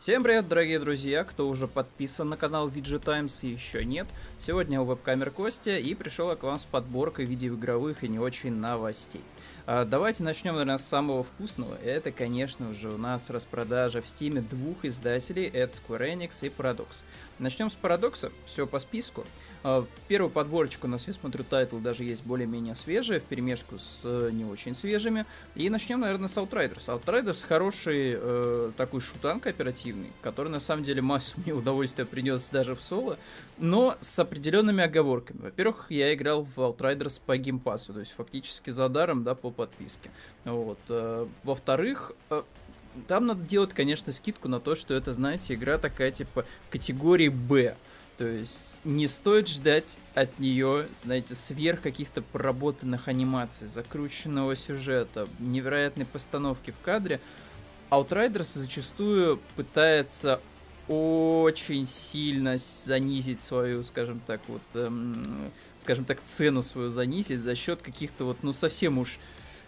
Всем привет, дорогие друзья, кто уже подписан на канал VG Times и еще нет. Сегодня у веб-камер Костя и пришел я к вам с подборкой видеоигровых и не очень новостей. А, давайте начнем, наверное, с самого вкусного. Это, конечно же, у нас распродажа в Steam е двух издателей, это Square Enix и Paradox. Начнем с Paradox, все по списку. А, в первую подборочку у нас, я смотрю, title даже есть более-менее свежие, вперемешку с э, не очень свежими. И начнем, наверное, с Outriders. Outriders хороший э, такой шутан кооперативный, который на самом деле массу мне удовольствия принес даже в соло, но с определенными оговорками. Во-первых, я играл в Outriders по геймпасу, то есть фактически за даром, да, по подписке. Вот. Э, во-вторых, э, там надо делать, конечно, скидку на то, что это, знаете, игра такая типа категории Б. То есть не стоит ждать от нее, знаете, сверх каких-то проработанных анимаций, закрученного сюжета, невероятной постановки в кадре. Outriders зачастую пытается очень сильно занизить свою, скажем так, вот, эм, скажем так, цену свою занизить за счет каких-то вот, ну, совсем уж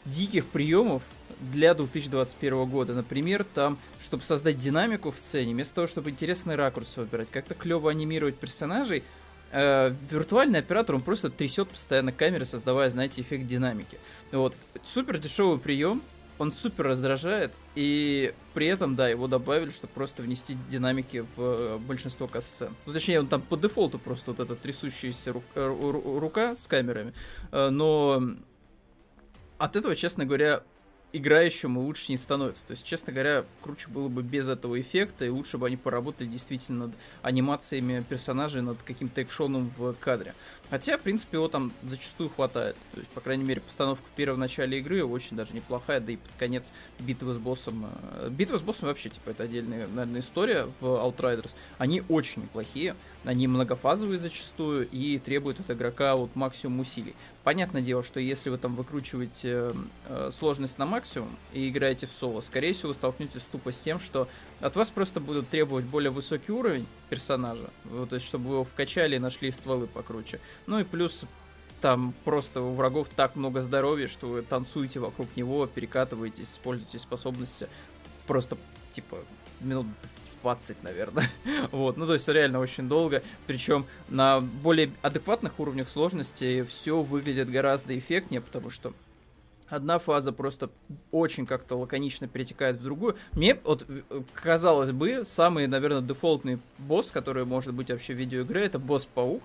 диких приемов для 2021 года. Например, там, чтобы создать динамику в сцене, вместо того, чтобы интересные ракурсы выбирать, как-то клево анимировать персонажей, э, виртуальный оператор, он просто трясет постоянно камеры, создавая, знаете, эффект динамики. Вот. Супер дешевый прием, он супер раздражает, и при этом, да, его добавили, чтобы просто внести динамики в э, большинство касцен. Ну, точнее, он там по дефолту просто вот эта трясущаяся рука, э, рука с камерами, э, но от этого, честно говоря, играющему лучше не становится. То есть, честно говоря, круче было бы без этого эффекта, и лучше бы они поработали действительно над анимациями персонажей, над каким-то экшоном в кадре. Хотя, в принципе, его там зачастую хватает. То есть, по крайней мере, постановка первого начала игры очень даже неплохая, да и под конец битвы с боссом... Э, битвы с боссом вообще, типа, это отдельная, наверное, история в Outriders. Они очень неплохие, они многофазовые зачастую и требуют от игрока вот максимум усилий. Понятное дело, что если вы там выкручиваете э, сложность на максимум и играете в соло, скорее всего, вы столкнетесь тупо с тем, что от вас просто будут требовать более высокий уровень персонажа, вот, то есть чтобы вы его вкачали и нашли стволы покруче. Ну и плюс там просто у врагов так много здоровья, что вы танцуете вокруг него, перекатываетесь, используете способности просто, типа, минут 20, наверное. вот, ну то есть реально очень долго. Причем на более адекватных уровнях сложности все выглядит гораздо эффектнее, потому что одна фаза просто очень как-то лаконично перетекает в другую. Мне, вот, казалось бы, самый, наверное, дефолтный босс, который может быть вообще в видеоигре, это босс-паук.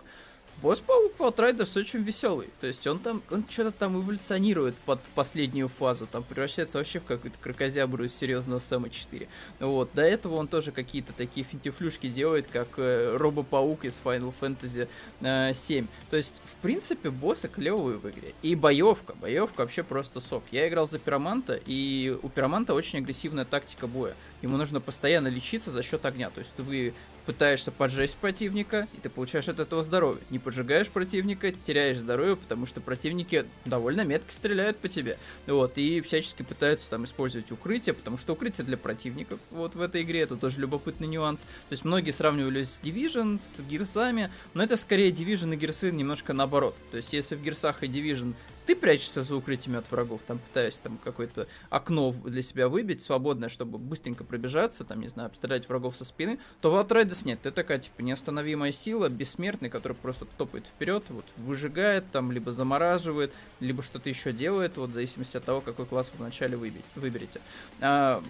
Босс-паук в Outriders очень веселый. То есть он там, он что-то там эволюционирует под последнюю фазу, там превращается вообще в какую-то крокозябру из серьезного Сэма 4. Вот, до этого он тоже какие-то такие финтифлюшки делает, как э, Робо-паук из Final Fantasy э, 7. То есть, в принципе, боссы клевые в игре. И боевка, боевка вообще просто сок. Я играл за пироманта, и у пироманта очень агрессивная тактика боя. Ему нужно постоянно лечиться за счет огня. То есть вы пытаешься поджечь противника, и ты получаешь от этого здоровье. Не поджигаешь противника, теряешь здоровье, потому что противники довольно метко стреляют по тебе. Вот, и всячески пытаются там использовать укрытие, потому что укрытие для противников вот в этой игре, это тоже любопытный нюанс. То есть многие сравнивали с Division, с Гирсами, но это скорее Division и Гирсы немножко наоборот. То есть если в Гирсах и Division ты прячешься за укрытиями от врагов, там пытаясь там какое-то окно для себя выбить, свободное, чтобы быстренько пробежаться, там, не знаю, обстрелять врагов со спины, то в Outriders нет. Ты такая, типа, неостановимая сила, бессмертный, который просто топает вперед, вот, выжигает, там, либо замораживает, либо что-то еще делает, вот, в зависимости от того, какой класс вы вначале выбить, выберете. А,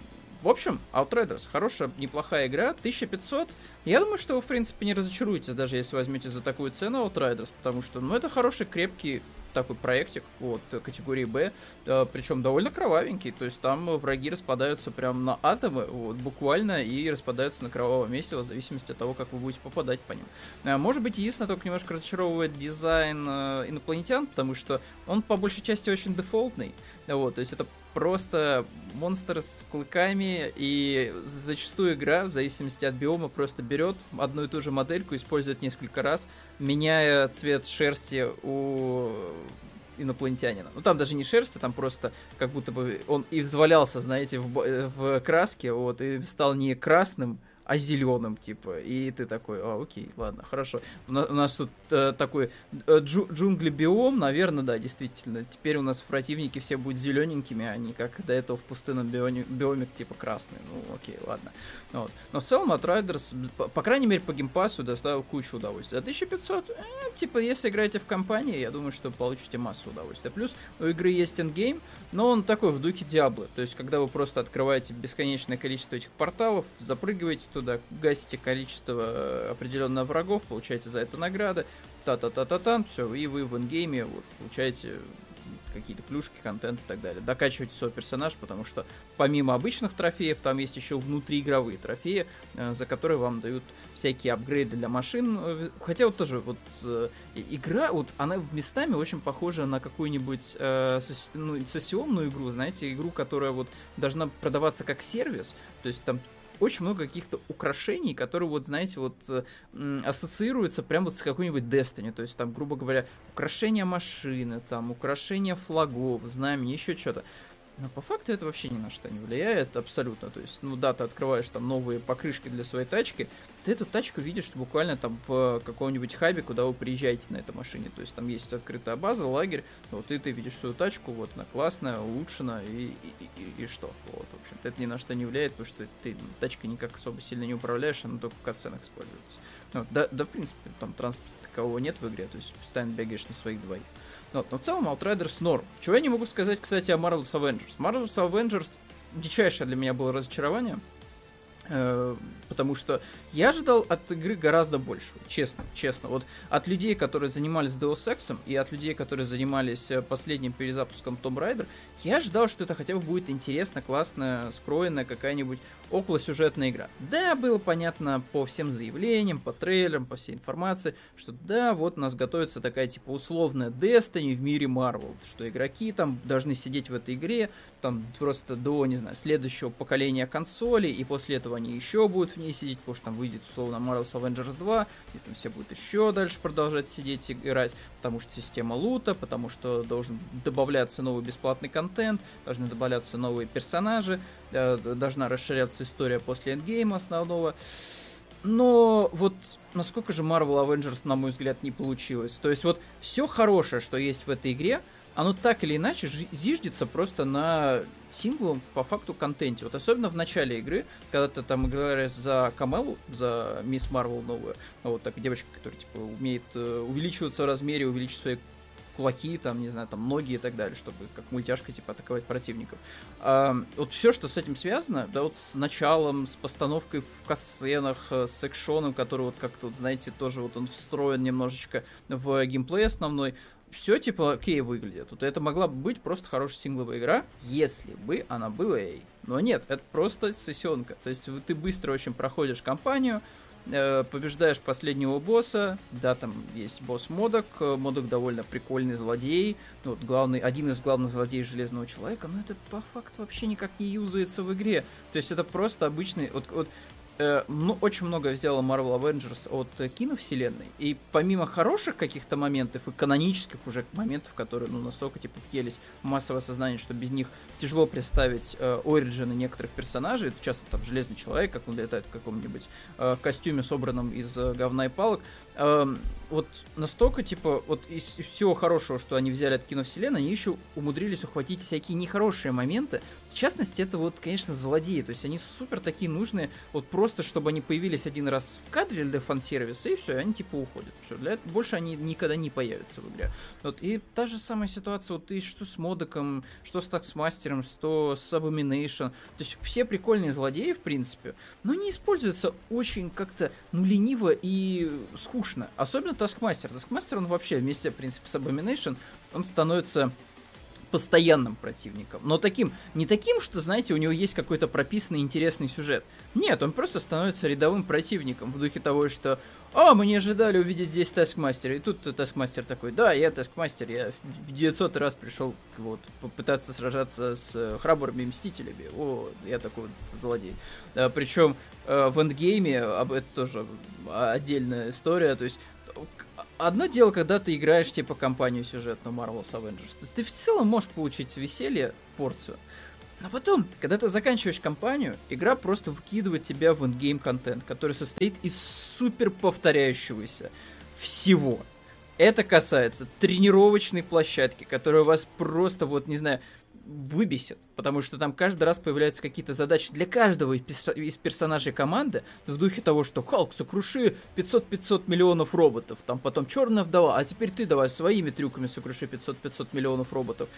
в общем, Outriders хорошая, неплохая игра, 1500. Я думаю, что вы, в принципе, не разочаруетесь, даже если возьмете за такую цену Outriders, потому что, ну, это хороший, крепкий такой проектик вот категории Б, э, причем довольно кровавенький, то есть там враги распадаются прям на атомы, вот, буквально, и распадаются на кровавое месиво в зависимости от того, как вы будете попадать по ним. Э, может быть, единственное, только немножко разочаровывает дизайн э, инопланетян, потому что он по большей части очень дефолтный, вот, то есть это просто монстр с клыками, и зачастую игра, в зависимости от биома, просто берет одну и ту же модельку, использует несколько раз, меняя цвет шерсти у инопланетянина. Ну там даже не шерсть, а там просто как будто бы он и взвалялся, знаете, в, в краске, вот, и стал не красным, а зеленым, типа. И ты такой, а, окей, ладно, хорошо. У нас, у нас тут э, такой э, джу, джунгли биом, наверное, да, действительно. Теперь у нас противники все будут зелененькими, а не как до этого в пустынном биоме, биоме типа красный. Ну, окей, ладно. Вот. Но в целом Outriders, по, по крайней мере, по Game Pass у доставил кучу удовольствия. За 1500, э, типа, если играете в компании, я думаю, что получите массу удовольствия. Плюс у игры есть endgame, но он такой в духе Диаблы. То есть, когда вы просто открываете бесконечное количество этих порталов, запрыгиваете туда, гасите количество э, определенных врагов, получаете за это награды, та-та-та-та-та, все, и вы в ингейме вот, получаете какие-то плюшки, контент и так далее. Докачивайте свой персонаж, потому что помимо обычных трофеев, там есть еще внутриигровые трофеи, э, за которые вам дают всякие апгрейды для машин. Э, хотя вот тоже вот э, игра, вот она местами очень похожа на какую-нибудь э, ну, сессионную игру, знаете, игру, которая вот должна продаваться как сервис, то есть там очень много каких-то украшений, которые, вот, знаете, вот э, ассоциируются прямо вот с какой-нибудь Destiny. То есть, там, грубо говоря, украшения машины, там, украшения флагов, знамени, еще что-то. Но по факту это вообще ни на что не влияет абсолютно. То есть, ну да, ты открываешь там новые покрышки для своей тачки, ты эту тачку видишь буквально там в каком-нибудь хабе, куда вы приезжаете на этой машине. То есть там есть открытая база, лагерь, вот и ты видишь свою тачку, вот она классная, улучшена, и, и, и, и что? Вот, в общем-то, это ни на что не влияет, потому что ты тачкой никак особо сильно не управляешь, она только в катсценах используется. Ну, да, да, в принципе, там транспорта такового нет в игре, то есть постоянно бегаешь на своих двоих. Вот. Но в целом Outriders норм. Чего я не могу сказать, кстати, о Marvel's Avengers. Marvel's Avengers дичайшее для меня было разочарование. Э, потому что я ожидал от игры гораздо больше, честно, честно. Вот от людей, которые занимались Deus Ex, и от людей, которые занимались э, последним перезапуском Tomb Raider, я ожидал, что это хотя бы будет интересно, классно, скроенная какая-нибудь околосюжетная игра. Да, было понятно по всем заявлениям, по трейлерам, по всей информации, что да, вот у нас готовится такая типа условная Destiny в мире Marvel, что игроки там должны сидеть в этой игре, там просто до, не знаю, следующего поколения консолей, и после этого они еще будут в ней сидеть, потому что там выйдет условно Marvel's Avengers 2, и там все будут еще дальше продолжать сидеть и играть, потому что система лута, потому что должен добавляться новый бесплатный контент, должны добавляться новые персонажи, э, должна расширяться история после эндгейма основного. Но вот насколько же Marvel Avengers, на мой взгляд, не получилось. То есть вот все хорошее, что есть в этой игре, оно так или иначе зиждется просто на синглом по факту контенте. Вот особенно в начале игры, когда ты там играешь за Камелу, за Мисс Марвел новую, вот так девочка, которая типа умеет э, увеличиваться в размере, увеличить свои кулаки, там, не знаю, там, ноги и так далее, чтобы как мультяшка, типа, атаковать противников. А, вот все, что с этим связано, да, вот с началом, с постановкой в катсценах, э, с экшоном, который вот как-то, вот, знаете, тоже вот он встроен немножечко в геймплей основной, все типа окей выглядит. Вот это могла бы быть просто хорошая сингловая игра, если бы она была ей. Но нет, это просто сессионка. То есть ты быстро очень проходишь кампанию, э, побеждаешь последнего босса, да, там есть босс Модок, Модок довольно прикольный злодей, ну, вот главный, один из главных злодеев Железного Человека, но это по факту вообще никак не юзается в игре, то есть это просто обычный, вот, вот э, ну, очень много взяла Marvel Avengers от э, киновселенной. И помимо хороших каких-то моментов и канонических уже моментов, которые, ну, настолько, типа, въелись в массовое сознание, что без них тяжело представить э, оригины некоторых персонажей. Это часто там Железный Человек, как он летает в каком-нибудь э, костюме, собранном из э, говна и палок. Э, вот настолько, типа, вот из всего хорошего, что они взяли от киновселенной, они еще умудрились ухватить всякие нехорошие моменты. В частности, это вот, конечно, злодеи. То есть они супер такие нужные, вот просто, чтобы они появились один раз в кадре для фан-сервиса, и все, они типа уходят. Все, для этого больше они никогда не появятся в игре. Вот, и та же самая ситуация, вот и что с Модоком, что с Таксмастером, что с Abomination. То есть все прикольные злодеи, в принципе, но не используются очень как-то, ну, лениво и скучно. Особенно Taskmaster. Taskmaster, он вообще вместе, в принципе, с Abomination, он становится постоянным противником. Но таким, не таким, что, знаете, у него есть какой-то прописанный интересный сюжет. Нет, он просто становится рядовым противником в духе того, что «А, мы не ожидали увидеть здесь Таскмастера». И тут Таскмастер такой «Да, я Таскмастер, я в 900 раз пришел вот, попытаться сражаться с храбрыми Мстителями». О, я такой вот злодей. А, причем э, в эндгейме, об это тоже отдельная история, то есть одно дело, когда ты играешь, типа, компанию сюжетную Marvel's Avengers. То есть ты в целом можешь получить веселье, порцию. Но потом, когда ты заканчиваешь кампанию, игра просто выкидывает тебя в ингейм контент, который состоит из супер повторяющегося всего. Это касается тренировочной площадки, которая вас просто, вот, не знаю, выбесит, потому что там каждый раз появляются какие-то задачи для каждого из персонажей команды в духе того, что Халк, сокруши 500-500 миллионов роботов, там потом Черная вдова, а теперь ты давай своими трюками сокруши 500-500 миллионов роботов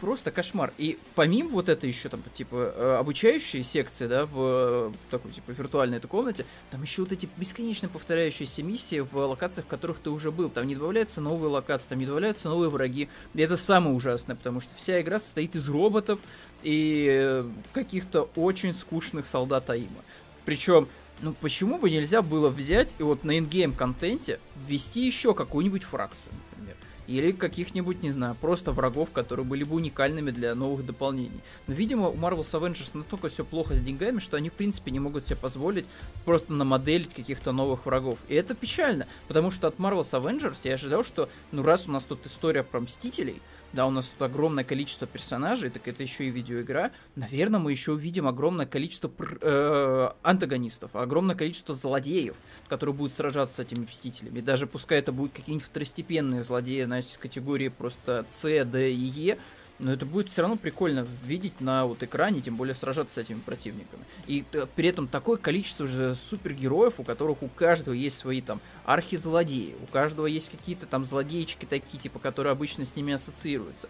просто кошмар. И помимо вот этой еще там, типа, э, обучающей секции, да, в э, такой, типа, виртуальной этой комнате, там еще вот эти бесконечно повторяющиеся миссии в локациях, в которых ты уже был. Там не добавляются новые локации, там не добавляются новые враги. И это самое ужасное, потому что вся игра состоит из роботов и э, каких-то очень скучных солдат Аима. Причем ну почему бы нельзя было взять и вот на ингейм контенте ввести еще какую-нибудь фракцию? Или каких-нибудь, не знаю, просто врагов, которые были бы уникальными для новых дополнений. Но, видимо, у Marvel's Avengers настолько все плохо с деньгами, что они, в принципе, не могут себе позволить просто намоделить каких-то новых врагов. И это печально, потому что от Marvel's Avengers я ожидал, что, ну, раз у нас тут история про Мстителей, да, у нас тут огромное количество персонажей, так это еще и видеоигра. Наверное, мы еще увидим огромное количество э, антагонистов, огромное количество злодеев, которые будут сражаться с этими мстителями. Даже пускай это будут какие-нибудь второстепенные злодеи, значит, с категории просто С, Д и Е, но это будет все равно прикольно видеть на вот экране, тем более сражаться с этими противниками. И при этом такое количество же супергероев, у которых у каждого есть свои там архизлодеи, у каждого есть какие-то там злодейчики такие, типа, которые обычно с ними ассоциируются.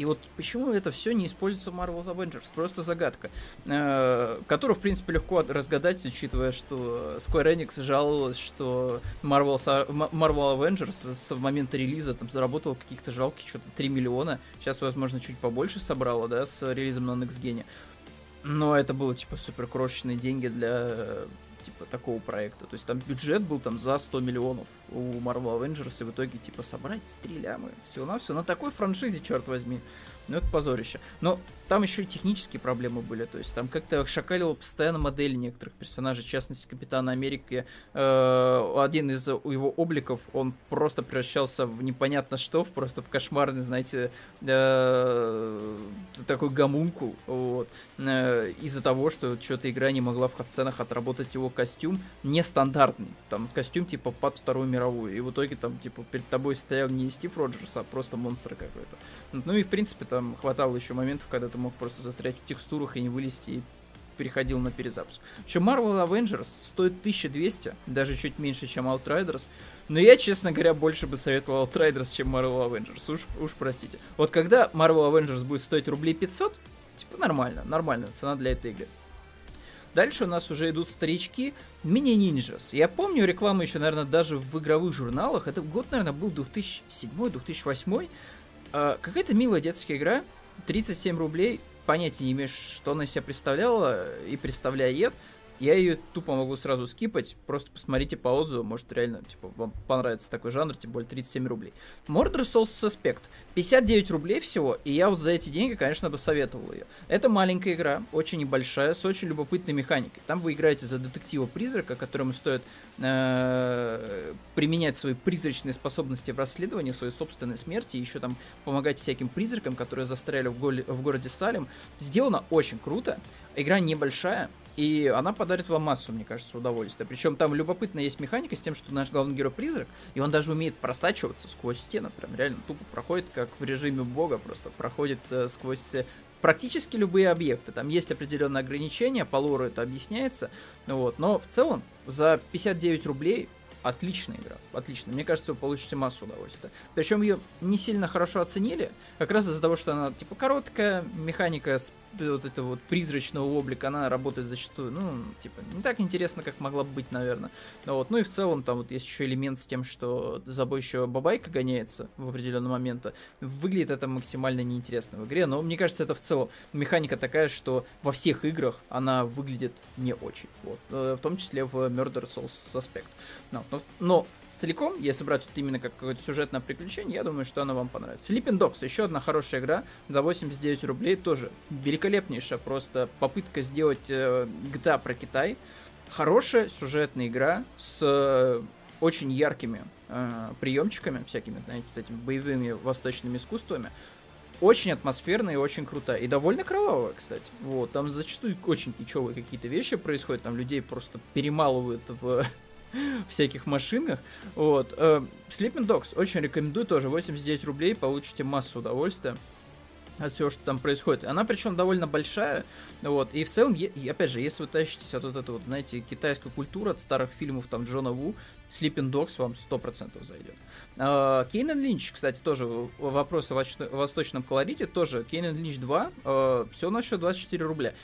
И вот почему это все не используется в Marvel's Avengers? Просто загадка, э, которую, в принципе, легко разгадать, учитывая, что Square Enix жаловалась, что Marvel's, Marvel Avengers с момента релиза там заработал каких-то жалких что-то 3 миллиона. Сейчас, возможно, чуть побольше собрала, да, с релизом на Next Gen. Но это было, типа, супер крошечные деньги для типа, такого проекта. То есть там бюджет был там за 100 миллионов у Marvel Avengers, и в итоге, типа, собрать стрелямы всего-навсего на такой франшизе, черт возьми. Ну, это позорище. Но там еще и технические проблемы были. То есть там как-то шакалило постоянно модели некоторых персонажей. В частности, Капитана Америки. Э, один из его обликов, он просто превращался в непонятно что, в просто в кошмарный, знаете, э, такой гомункул. Вот. Э, из-за того, что что-то игра не могла в сценах отработать его костюм нестандартный. Там костюм типа под Вторую мировую. И в итоге там типа перед тобой стоял не Стив Роджерс, а просто монстр какой-то. Ну и в принципе там хватало еще моментов, когда ты мог просто застрять в текстурах и не вылезти и переходил на перезапуск. Еще Marvel Avengers стоит 1200, даже чуть меньше, чем Outriders. Но я, честно говоря, больше бы советовал Outriders, чем Marvel Avengers. Уж, уж простите. Вот когда Marvel Avengers будет стоить рублей 500, типа нормально, нормальная цена для этой игры. Дальше у нас уже идут старички мини-нинджас. Я помню рекламу еще, наверное, даже в игровых журналах. Это год, наверное, был 2007-2008. А, какая-то милая детская игра, 37 рублей, понятия не имеешь, что она себя представляла и представляет. Я ее тупо могу сразу скипать, просто посмотрите по отзыву, может реально, типа, вам понравится такой жанр, тем более 37 рублей. Murder Souls Suspect, 59 рублей всего, и я вот за эти деньги, конечно, бы советовал ее. Это маленькая игра, очень небольшая, с очень любопытной механикой. Там вы играете за детектива-призрака, которому стоит э, применять свои призрачные способности в расследовании своей собственной смерти, и еще там помогать всяким призракам, которые застряли в, го- в городе Салем. Сделано очень круто, игра небольшая, и она подарит вам массу, мне кажется, удовольствия. Причем там любопытно есть механика с тем, что наш главный герой призрак, и он даже умеет просачиваться сквозь стены. Прям реально тупо проходит, как в режиме бога, просто проходит э, сквозь э, практически любые объекты. Там есть определенные ограничения, по лору это объясняется. Вот. Но в целом за 59 рублей отличная игра, отлично. Мне кажется, вы получите массу удовольствия. Причем ее не сильно хорошо оценили, как раз из-за того, что она типа короткая, механика с вот этого вот призрачного облика, она работает зачастую, ну, типа, не так интересно, как могла бы быть, наверное. Ну, вот. ну и в целом там вот есть еще элемент с тем, что за собой еще бабайка гоняется в определенный момент. Выглядит это максимально неинтересно в игре, но мне кажется, это в целом механика такая, что во всех играх она выглядит не очень. Вот. Э, в том числе в Murder Souls Suspect. Но, но, но целиком, если брать вот именно как какое-то сюжетное приключение, я думаю, что оно вам понравится. Sleeping Dogs, еще одна хорошая игра за 89 рублей, тоже великолепнейшая просто попытка сделать э, GTA про Китай. Хорошая сюжетная игра с э, очень яркими э, приемчиками, всякими, знаете, вот этими боевыми восточными искусствами. очень атмосферная и очень крутая. И довольно кровавая, кстати. Вот, там зачастую очень кичевые какие-то вещи происходят. Там людей просто перемалывают в всяких машинах. Вот. Э, Sleeping Dogs очень рекомендую тоже. 89 рублей, получите массу удовольствия от всего, что там происходит. Она причем довольно большая, вот, и в целом, и, опять же, если вы тащитесь от вот этого, вот, знаете, китайской культуры, от старых фильмов, там, Джона Ву, Sleeping Dogs вам 100% зайдет. А, Кейнен Линч, кстати, тоже вопрос о восточном колорите, тоже Кейнен Линч 2, а, все на счет 24 рубля.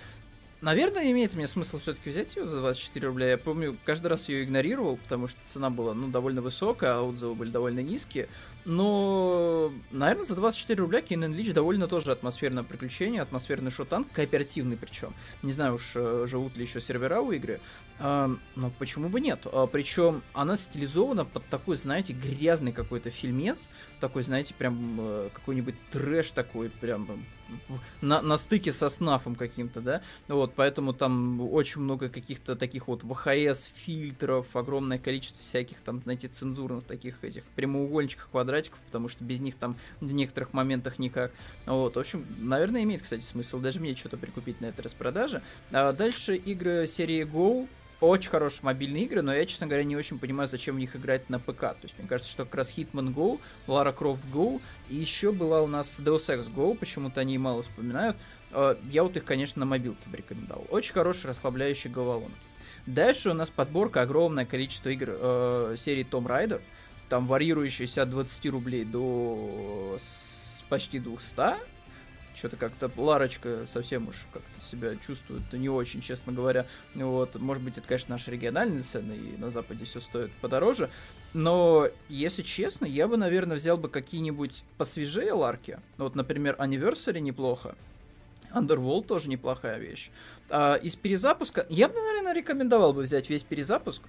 Наверное, имеет мне смысл все-таки взять ее за 24 рубля. Я помню, каждый раз ее игнорировал, потому что цена была, ну, довольно высокая, а отзывы были довольно низкие. Но, наверное, за 24 рубля Кейн Лич довольно тоже атмосферное приключение, атмосферный шутан, кооперативный причем. Не знаю уж, э, живут ли еще сервера у игры. А, но почему бы нет? А, причем она стилизована под такой, знаете, грязный какой-то фильмец. Такой, знаете, прям э, какой-нибудь трэш такой, прям на, на стыке со снафом каким-то, да, вот, поэтому там очень много каких-то таких вот ВХС фильтров, огромное количество всяких там, знаете, цензурных таких этих прямоугольничков, квадратиков, потому что без них там в некоторых моментах никак, вот, в общем, наверное, имеет, кстати, смысл даже мне что-то прикупить на этой распродаже. А дальше игры серии Go, очень хорошие мобильные игры, но я, честно говоря, не очень понимаю, зачем в них играть на ПК. То есть, мне кажется, что как раз Hitman Go, Lara Croft Go, и еще была у нас Deus Ex Go, почему-то они мало вспоминают. А, я вот их, конечно, на мобилке бы рекомендовал. Очень хорошие расслабляющие головоломки. Дальше у нас подборка огромное количество игр э, серии Tomb Raider, там варьирующиеся от 20 рублей до почти 200, что-то как-то Ларочка совсем уж как-то себя чувствует не очень, честно говоря. Вот, может быть, это, конечно, наши региональные цены, и на Западе все стоит подороже. Но, если честно, я бы, наверное, взял бы какие-нибудь посвежее ларки. Вот, например, Anniversary неплохо. Underworld тоже неплохая вещь. А, из перезапуска... Я бы, наверное, рекомендовал бы взять весь перезапуск.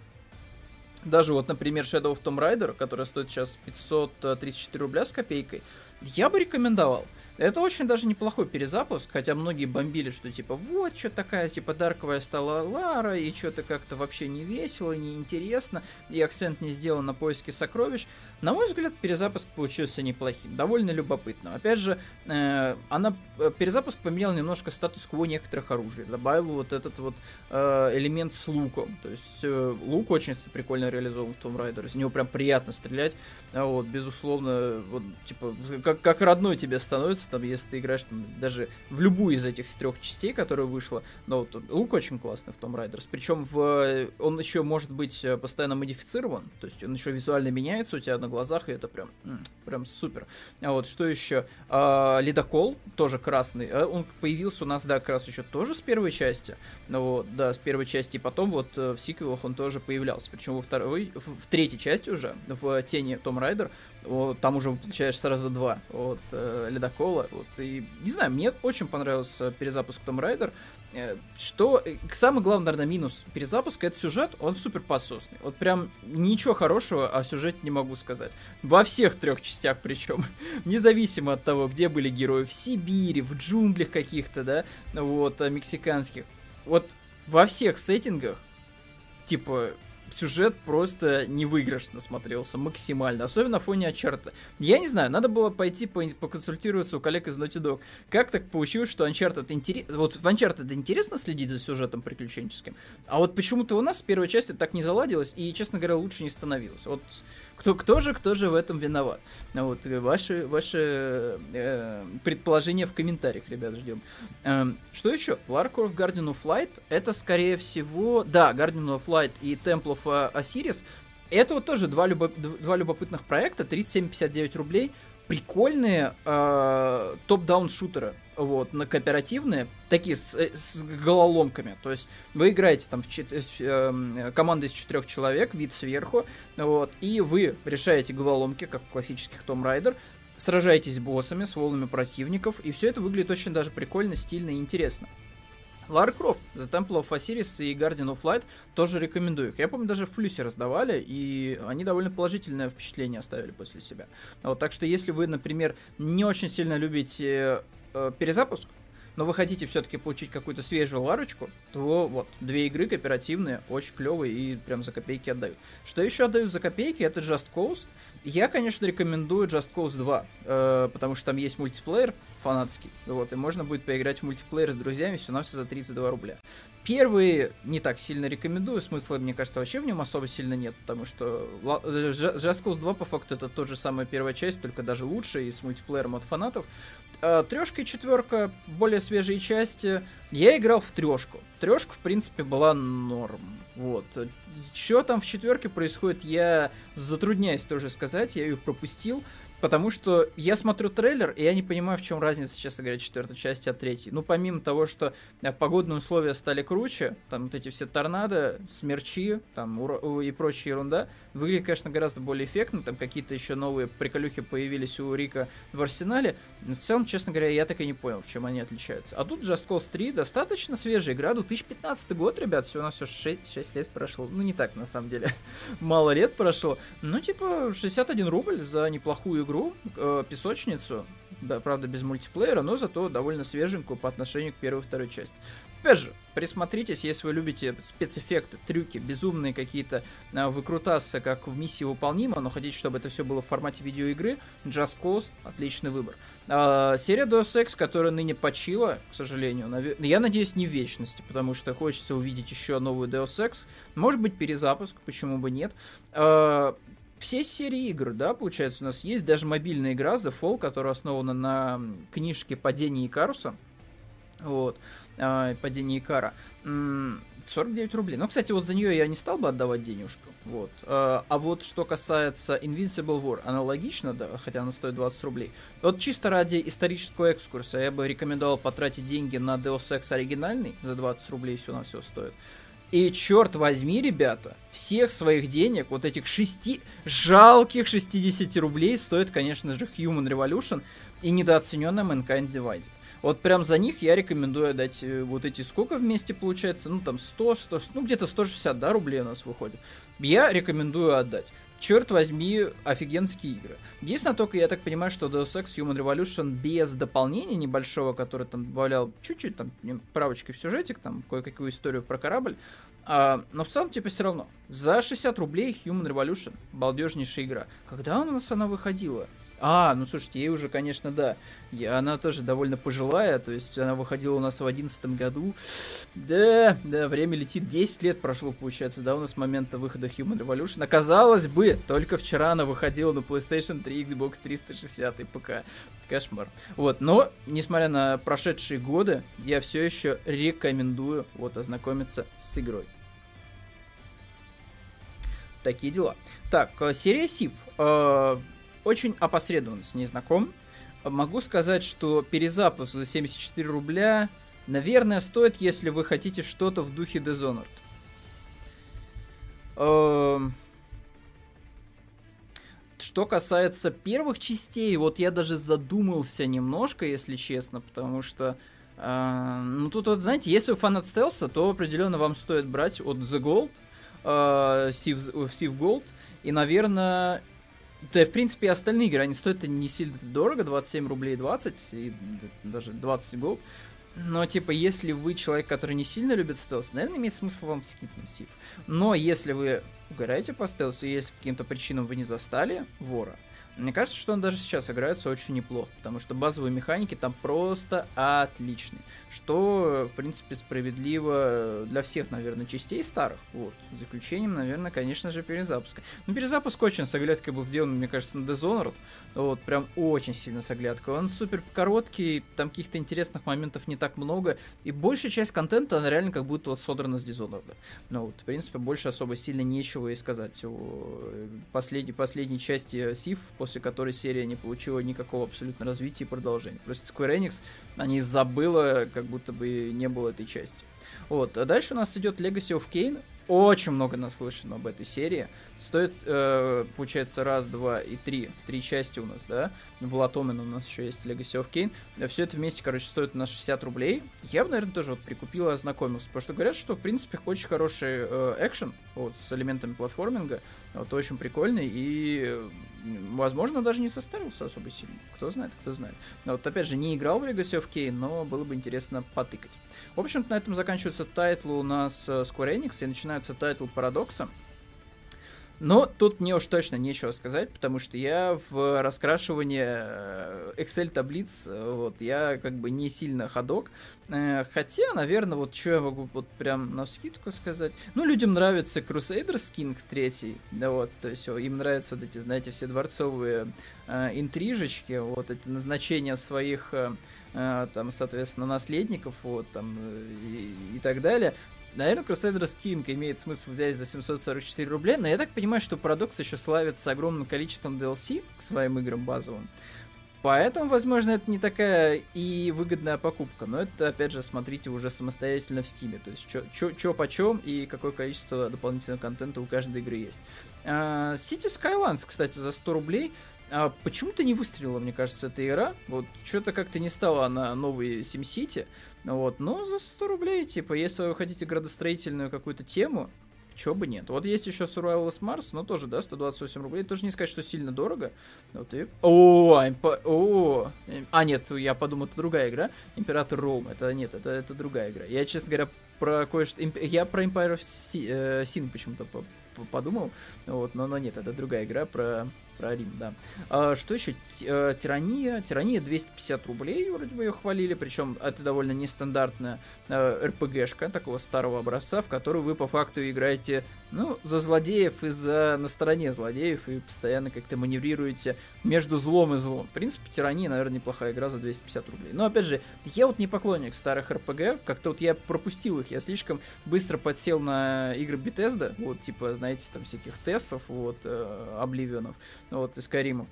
Даже вот, например, Shadow of Tomb Raider, который стоит сейчас 534 рубля с копейкой, я бы рекомендовал. Это очень даже неплохой перезапуск, хотя многие бомбили, что типа вот, что такая типа дарковая стала Лара, и что-то как-то вообще не весело, не интересно, и акцент не сделан на поиске сокровищ. На мой взгляд, перезапуск получился неплохим, довольно любопытным. Опять же, э, она э, перезапуск поменял немножко статус-кво некоторых оружий, добавил вот этот вот э, элемент с луком. То есть э, лук очень прикольно реализован в Tomb Raider, из него прям приятно стрелять. А вот, безусловно, вот, типа, как, как родной тебе становится, там, если ты играешь там, даже в любую из этих трех частей, которая вышла. Но вот лук очень классный в Tomb Raider. Причем в, он еще может быть э, постоянно модифицирован, то есть он еще визуально меняется у тебя на глазах, и это прям, прям супер. А вот что еще? А, Ледокол, тоже красный, а он появился у нас, да, как раз еще тоже с первой части, ну вот, да, с первой части, и потом вот э, в сиквелах он тоже появлялся, причем во второй, в третьей части уже, в тени Том Райдер, вот, там уже получаешь сразу два вот э, ледокола. Вот, и не знаю, мне очень понравился перезапуск Том Райдер. Э, что э, самый главный, наверное, минус перезапуска это сюжет, он супер пососный. Вот прям ничего хорошего о сюжете не могу сказать. Во всех трех частях причем. Независимо от того, где были герои. В Сибири, в джунглях каких-то, да, вот, э, мексиканских. Вот во всех сеттингах, типа, сюжет просто невыигрышно смотрелся максимально, особенно на фоне Uncharted. Я не знаю, надо было пойти по поконсультироваться у коллег из Naughty Dog. Как так получилось, что Uncharted интересно... Вот в Uncharted интересно следить за сюжетом приключенческим, а вот почему-то у нас с первой части так не заладилось, и, честно говоря, лучше не становилось. Вот кто, кто же, кто же в этом виноват? Вот, ваши, ваши э, предположения в комментариях, ребят, ждем. Э, что еще? Lara Croft Guardian of Light, это, скорее всего, да, Guardian of Light и Temple of Osiris, это вот тоже два, любо, два любопытных проекта, 37,59 рублей, прикольные э, топ-даун шутеры вот, на кооперативные, такие с, э, с головоломками. То есть вы играете там чет- э, команда из четырех человек, вид сверху, вот, и вы решаете головоломки, как в классических Том Райдер, сражаетесь с боссами, с волнами противников, и все это выглядит очень даже прикольно, стильно и интересно. Лара Крофт, The Temple of Osiris и Guardian of Light тоже рекомендую их. Я помню, даже в Флюсе раздавали, и они довольно положительное впечатление оставили после себя. Вот, так что если вы, например, не очень сильно любите э, перезапуск, но вы хотите все-таки получить какую-то свежую ларочку, то вот, две игры кооперативные, очень клевые и прям за копейки отдают. Что еще отдают за копейки, это Just Cause. Я, конечно, рекомендую Just Cause 2, э, потому что там есть мультиплеер фанатский, вот, и можно будет поиграть в мультиплеер с друзьями все на все за 32 рубля. Первый не так сильно рекомендую, смысла, мне кажется, вообще в нем особо сильно нет, потому что Just Cause 2, по факту, это тот же самая первая часть, только даже лучше и с мультиплеером от фанатов. А, трешка и четверка, более свежие части. Я играл в трешку. Трешка, в принципе, была норм. Вот. Что там в четверке происходит, я затрудняюсь тоже сказать, я ее пропустил. Потому что я смотрю трейлер, и я не понимаю, в чем разница, честно говоря, четвертой части от третьей. Ну, помимо того, что э, погодные условия стали круче, там вот эти все торнадо, смерчи, там и прочая ерунда, выглядит, конечно, гораздо более эффектно. Там какие-то еще новые приколюхи появились у Рика в арсенале. Но в целом, честно говоря, я так и не понял, в чем они отличаются. А тут Just Cause 3 достаточно свежая игра, 2015 год, ребят, все у нас все 6, 6 лет прошло. Ну, не так, на самом деле. Мало лет прошло. Ну, типа, 61 рубль за неплохую э, песочницу, да, правда, без мультиплеера, но зато довольно свеженькую по отношению к первой и второй части. Опять же, присмотритесь, если вы любите спецэффекты, трюки, безумные какие-то э, выкрутасы, как в миссии выполнимо, но хотите, чтобы это все было в формате видеоигры, Just Cause — отличный выбор. А, серия Deus Ex, которая ныне почила, к сожалению, нав... я надеюсь, не в вечности, потому что хочется увидеть еще новую Deus Ex. Может быть, перезапуск, почему бы нет. А, все серии игр, да, получается, у нас есть даже мобильная игра The Fall, которая основана на книжке «Падение Икаруса». Вот, э, «Падение Икара». 49 рублей. Ну, кстати, вот за нее я не стал бы отдавать денежку. Вот. А, а вот что касается Invincible War, аналогично, да, хотя она стоит 20 рублей. Вот чисто ради исторического экскурса я бы рекомендовал потратить деньги на Deus Ex оригинальный за 20 рублей все на все стоит. И черт возьми, ребята, всех своих денег, вот этих шести, жалких 60 рублей стоит, конечно же, Human Revolution и недооцененная Mankind Divided. Вот прям за них я рекомендую дать э, вот эти сколько вместе получается, ну там 100, 100 ну где-то 160, да, рублей у нас выходит. Я рекомендую отдать черт возьми, офигенские игры. Единственное, только я так понимаю, что Deus Ex Human Revolution без дополнения небольшого, который там добавлял чуть-чуть там правочки в сюжетик, там кое-какую историю про корабль, а, но в целом, типа, все равно. За 60 рублей Human Revolution, балдежнейшая игра. Когда у нас она выходила? А, ну слушайте, ей уже, конечно, да. Я, она тоже довольно пожилая, то есть она выходила у нас в одиннадцатом году. Да, да, время летит, 10 лет прошло, получается, да, у нас с момента выхода Human Revolution. Оказалось бы, только вчера она выходила на PlayStation 3, Xbox 360 и ПК. Кошмар. Вот, но, несмотря на прошедшие годы, я все еще рекомендую вот ознакомиться с игрой. Такие дела. Так, э, серия Сив. Э, очень опосредованно с ней знаком. Могу сказать, что перезапуск за 74 рубля, наверное, стоит, если вы хотите что-то в духе Dishonored. Эм, что касается первых частей, вот я даже задумался немножко, если честно, потому что э, ну тут вот, знаете, если вы фанат стелса, то определенно вам стоит брать от The Gold, э, Civ, Civ Gold, и, наверное, да, в принципе, остальные игры, они стоят не сильно дорого, 27 рублей 20, и даже 20 голд. Но, типа, если вы человек, который не сильно любит стелс, наверное, имеет смысл вам скипнуть Сив. Но если вы угораете по стелсу, и если каким-то причинам вы не застали вора, мне кажется, что он даже сейчас играется очень неплохо, потому что базовые механики там просто отличные. Что, в принципе, справедливо для всех, наверное, частей старых. Вот. За исключением, наверное, конечно же, перезапуска. Ну, перезапуск очень с оглядкой был сделан, мне кажется, на Dishonored. Вот, прям очень сильно с оглядкой. Он супер короткий, там каких-то интересных моментов не так много. И большая часть контента, она реально как будто вот содрана с Dishonored. Ну, вот, в принципе, больше особо сильно нечего и сказать о последней, последней части Сив, после которой серия не получила никакого абсолютно развития и продолжения. Просто Square Enix, они забыла, как будто бы не было этой части. Вот, а дальше у нас идет Legacy of Kane. Очень много наслышано об этой серии. Стоит, э, получается, раз, два и три. Три части у нас, да? Blood Omen у нас еще есть Legacy of Kain. Все это вместе, короче, стоит на 60 рублей. Я бы, наверное, тоже вот прикупил и ознакомился. Потому что говорят, что, в принципе, очень хороший э, экшен вот, с элементами платформинга. Вот, очень прикольный. И возможно, даже не состарился особо сильно. Кто знает, кто знает. Но вот опять же, не играл в Legacy of Kain, но было бы интересно потыкать. В общем-то, на этом заканчивается title у нас э, Square Enix, и начинается title Paradox а. Но тут мне уж точно нечего сказать, потому что я в раскрашивании э, Excel таблиц, э, вот, я как бы не сильно ходок. Э, хотя, наверное, вот что я могу вот прям на вскидку сказать. Ну, людям нравится Crusaders King 3, да вот, то есть им нравятся вот эти, знаете, все дворцовые э, интрижечки, вот эти назначения своих там, соответственно, наследников, вот, там, и, и так далее. Наверное, Crusaders King имеет смысл взять за 744 рубля, но я так понимаю, что Paradox еще славится огромным количеством DLC к своим играм базовым. Поэтому, возможно, это не такая и выгодная покупка. Но это, опять же, смотрите уже самостоятельно в Стиме. То есть, что почем и какое количество дополнительного контента у каждой игры есть. Uh, City Skylines, кстати, за 100 рублей. А почему-то не выстрелила, мне кажется, эта игра. Вот что-то как-то не стала она новой SimCity. Вот, но за 100 рублей, типа, если вы хотите градостроительную какую-то тему, чего бы нет. Вот есть еще Survivalist Mars, но тоже, да, 128 рублей. Тоже не сказать, что сильно дорого. Вот и... О, импо... О, а нет, я подумал, это другая игра. Император Ром, это нет, это, это другая игра. Я, честно говоря, про кое-что... Я про Empire of Sin почему-то подумал. Вот, но, но нет, это другая игра про про Рим, да. А, что еще? Э, Тирания. Тирания 250 рублей, вроде бы ее хвалили, причем это довольно нестандартная э, РПГшка такого старого образца, в которую вы по факту играете, ну, за злодеев и за на стороне злодеев, и постоянно как-то маневрируете между злом и злом. В принципе, Тирания, наверное, неплохая игра за 250 рублей. Но, опять же, я вот не поклонник старых РПГ, как-то вот я пропустил их, я слишком быстро подсел на игры Bethesda, вот, типа, знаете, там всяких Тессов, вот, э, Обливионов вот, из Каримов.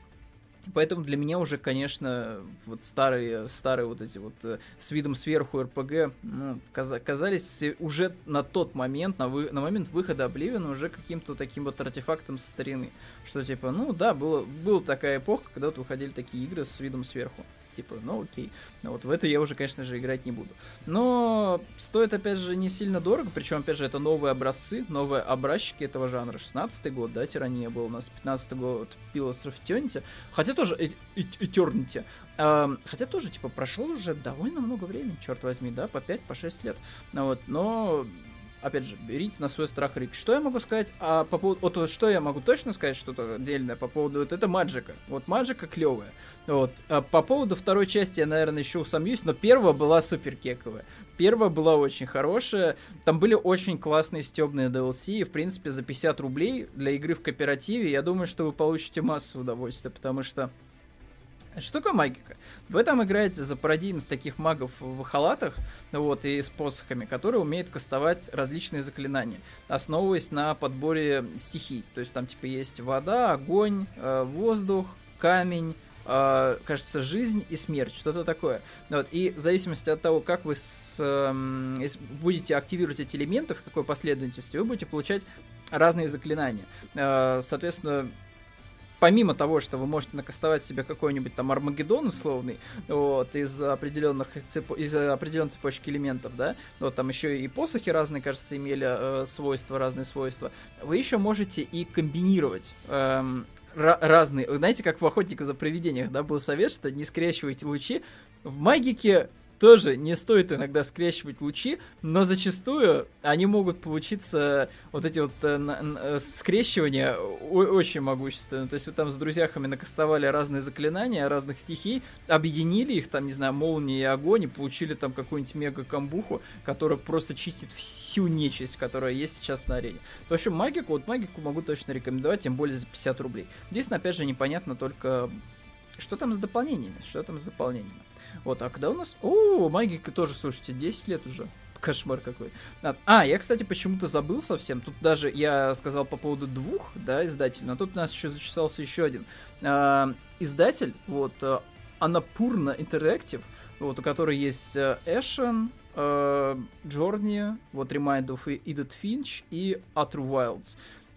Поэтому для меня уже, конечно, вот старые, старые вот эти вот э, с видом сверху РПГ ну, казались уже на тот момент, на, вы, на момент выхода Обливина уже каким-то таким вот артефактом со старины. Что типа, ну да, было, была такая эпоха, когда вот выходили такие игры с видом сверху типа, ну окей. Но вот в это я уже, конечно же, играть не буду. Но стоит, опять же, не сильно дорого, причем, опять же, это новые образцы, новые образчики этого жанра. 16-й год, да, Тирания был у нас, 15-й год of Eternity, хотя тоже Eternity, Uh, хотя тоже, типа, прошло уже довольно много времени, черт возьми, да, по 5, по 6 лет. Вот, но опять же, берите на свой страх риск. Что я могу сказать а, по поводу... Вот что я могу точно сказать что-то отдельное по поводу... Вот это Маджика. Вот Маджика клевая. Вот. А по поводу второй части я, наверное, еще усомнюсь, но первая была супер кековая. Первая была очень хорошая. Там были очень классные стебные DLC. И, в принципе, за 50 рублей для игры в кооперативе, я думаю, что вы получите массу удовольствия, потому что что такое магика? Вы там играете за пародийных таких магов в халатах, вот, и с посохами, которые умеют кастовать различные заклинания, основываясь на подборе стихий. То есть там, типа, есть вода, огонь, э, воздух, камень, э, кажется, жизнь и смерть, что-то такое. Вот, и в зависимости от того, как вы с, э, будете активировать эти элементы, в какой последовательности, вы будете получать разные заклинания. Э, соответственно, помимо того, что вы можете накастовать себе какой-нибудь там Армагеддон условный, вот, из определенных, цеп... из определенной цепочки элементов, да, вот там еще и посохи разные, кажется, имели э, свойства, разные свойства, вы еще можете и комбинировать эм, разные. Знаете, как в охотника за привидениях, да, был совет, что не скрещивайте лучи. В магике тоже не стоит иногда скрещивать лучи, но зачастую они могут получиться, вот эти вот э, э, скрещивания очень могущественные. То есть вы там с друзьями накастовали разные заклинания разных стихий, объединили их, там, не знаю, молнии и огонь, и получили там какую-нибудь мега-камбуху, которая просто чистит всю нечисть, которая есть сейчас на арене. В общем, магику, вот магику могу точно рекомендовать, тем более за 50 рублей. Здесь, опять же, непонятно только, что там с дополнениями, что там с дополнениями. Вот, а когда у нас... О, магика тоже, слушайте, 10 лет уже. Кошмар какой. А, я, кстати, почему-то забыл совсем. Тут даже я сказал по поводу двух, да, издателей, но тут у нас еще зачесался еще один. А, издатель, вот, Анапурна Interactive, вот, у которой есть Эшен, Джорни, вот Remind of Edith Finch и Outer Wilds.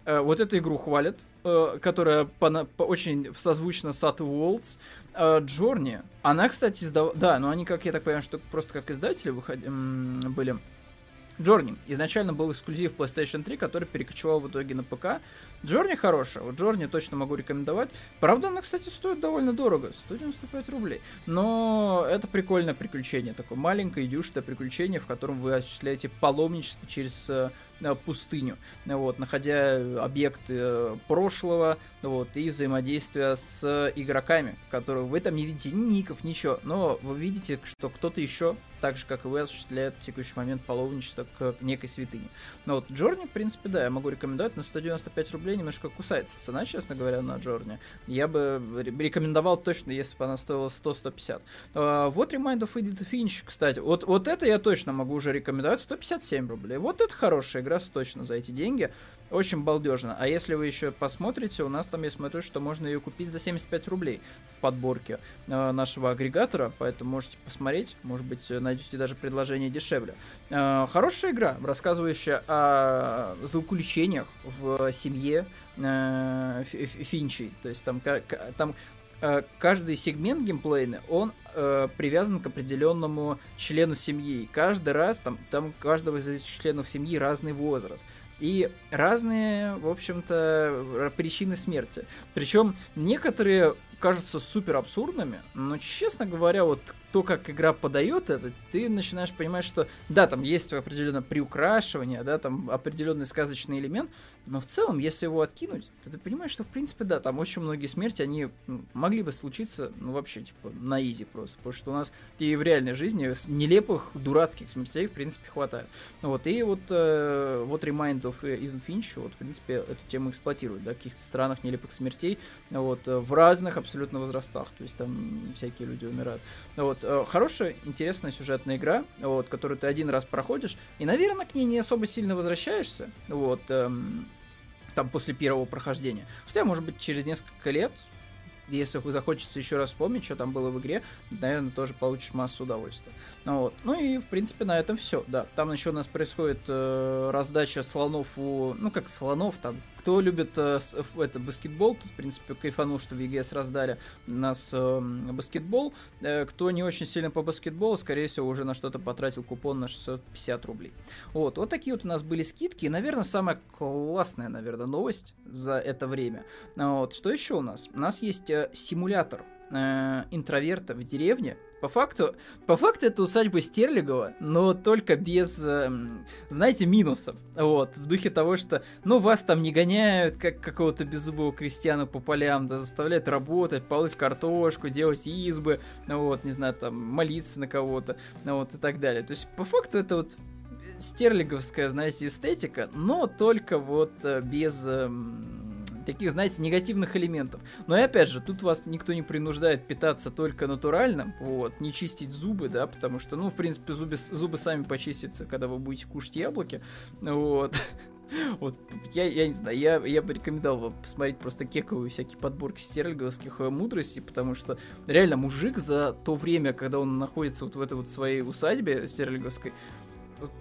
Э, вот эту игру хвалят, э, которая по, по, очень созвучна с Outer. Э, Джорни, она, кстати, издавала... Да, но они, как я так понимаю, что просто как издатели выход... были. Джорни изначально был эксклюзив PlayStation 3, который перекочевал в итоге на ПК. Джорни хорошая, вот Джорни точно могу рекомендовать. Правда, она, кстати, стоит довольно дорого, 195 рублей. Но это прикольное приключение, такое маленькое, дюшное приключение, в котором вы осуществляете паломничество через э, пустыню, вот, находя объекты э, прошлого, вот, и взаимодействие с игроками, которые вы там не видите ни ников, ничего, но вы видите, что кто-то еще, так же, как и вы, осуществляет в текущий момент паломничество к некой святыне. Но вот Джорни, в принципе, да, я могу рекомендовать, на 195 рублей немножко кусается цена, честно говоря, на Джорни. Я бы рекомендовал точно, если бы она стоила 100-150. Uh, вот Remind of Edith Finch, кстати, вот, вот это я точно могу уже рекомендовать, 157 рублей. Вот это хорошая игра, точно за эти деньги. Очень балдежно. А если вы еще посмотрите, у нас там я смотрю, что можно ее купить за 75 рублей в подборке э, нашего агрегатора, поэтому можете посмотреть, может быть, найдете даже предложение дешевле. Э, хорошая игра, рассказывающая о злоключениях в семье э, Финчей. То есть там, там э, каждый сегмент геймплейный, он э, привязан к определенному члену семьи. каждый раз там, там каждого из членов семьи разный возраст и разные, в общем-то, причины смерти. Причем некоторые кажутся супер абсурдными, но, честно говоря, вот то, как игра подает это, ты начинаешь понимать, что да, там есть определенное приукрашивание, да, там определенный сказочный элемент, но в целом, если его откинуть, то ты понимаешь, что в принципе, да, там очень многие смерти, они ну, могли бы случиться, ну, вообще, типа, на изи просто, потому что у нас и в реальной жизни нелепых, дурацких смертей, в принципе, хватает. Вот, и вот, э, вот Remind of Eden Finch, вот, в принципе, эту тему эксплуатирует, да, в каких-то странах нелепых смертей, вот, в разных абсолютно возрастах, то есть там всякие люди умирают. Вот, э, хорошая, интересная сюжетная игра, вот, которую ты один раз проходишь, и, наверное, к ней не особо сильно возвращаешься, вот, эм, там после первого прохождения. Хотя, может быть, через несколько лет, если захочется еще раз вспомнить, что там было в игре, наверное, тоже получишь массу удовольствия. Ну, вот. ну и, в принципе, на этом все, да. Там еще у нас происходит э, раздача слонов у... Ну, как слонов, там, кто любит э, это баскетбол, тут, в принципе, кайфанул, что в EGS раздали у нас э, баскетбол. Э, кто не очень сильно по баскетболу, скорее всего, уже на что-то потратил купон на 650 рублей. Вот, вот такие вот у нас были скидки. И, наверное, самая классная, наверное, новость за это время. Вот, что еще у нас? У нас есть э, симулятор э, интроверта в деревне, по факту, по факту это усадьба Стерлигова, но только без, э, знаете, минусов. Вот, в духе того, что, ну, вас там не гоняют, как какого-то беззубого крестьяна по полям, да, заставляют работать, полоть картошку, делать избы, вот, не знаю, там, молиться на кого-то, вот, и так далее. То есть, по факту это вот стерлиговская, знаете, эстетика, но только вот э, без... Таких, знаете, негативных элементов. Но и опять же, тут вас никто не принуждает питаться только натуральным, вот, не чистить зубы, да, потому что, ну, в принципе, зубы, зубы сами почистятся, когда вы будете кушать яблоки, вот. Вот, я, я не знаю, я, я бы рекомендовал вам посмотреть просто кековые всякие подборки стерлиговских э, мудростей, потому что реально мужик за то время, когда он находится вот в этой вот своей усадьбе стерлиговской,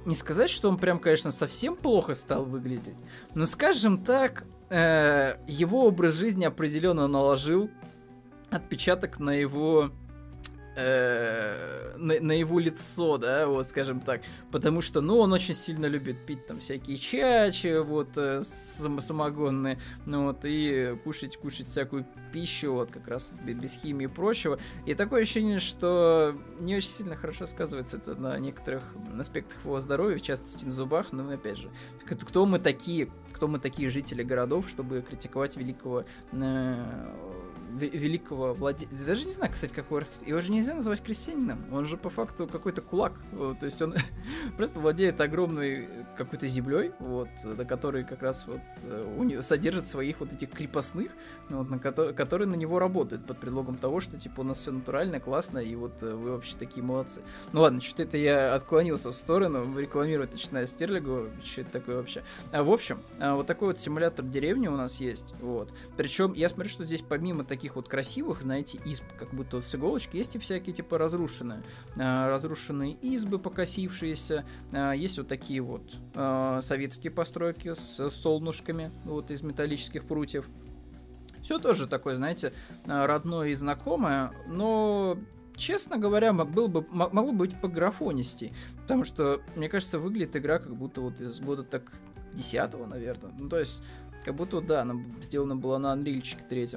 не сказать, что он прям, конечно, совсем плохо стал выглядеть, но, скажем так, э, его образ жизни определенно наложил отпечаток на его э, на, его лицо, да, вот скажем так, потому что, ну, он очень сильно любит пить там всякие чачи, вот, э, сам, самогонные, ну, вот, и кушать, кушать всякую пищу, вот, как раз без химии и прочего, и такое ощущение, что не очень сильно хорошо сказывается это на некоторых аспектах его здоровья, в частности, на зубах, но, опять же, кто мы такие, кто мы такие жители городов, чтобы критиковать великого э, великого владельца. Даже не знаю, кстати, какой Его же нельзя называть крестьянином. Он же по факту какой-то кулак. Вот, то есть он просто владеет огромной какой-то землей, вот, на которой как раз вот э, у него содержит своих вот этих крепостных, вот, на которые, которые на него работают под предлогом того, что типа у нас все натурально, классно, и вот э, вы вообще такие молодцы. Ну ладно, что-то это я отклонился в сторону, рекламировать начиная Стерлигу, что это такое вообще. А, в общем, а, вот такой вот симулятор деревни у нас есть, вот. Причем я смотрю, что здесь помимо таких таких вот красивых, знаете, изб, как будто вот с иголочки, есть и всякие типа разрушенные. А, разрушенные избы, покосившиеся. А, есть вот такие вот а, советские постройки с солнышками, вот из металлических прутьев. Все тоже такое, знаете, родное и знакомое, но честно говоря, мог, бы, могло быть по графонистей. Потому что, мне кажется, выглядит игра как будто вот из года так десятого, наверное. Ну, то есть, как будто, да, она сделана была на Unreal 3.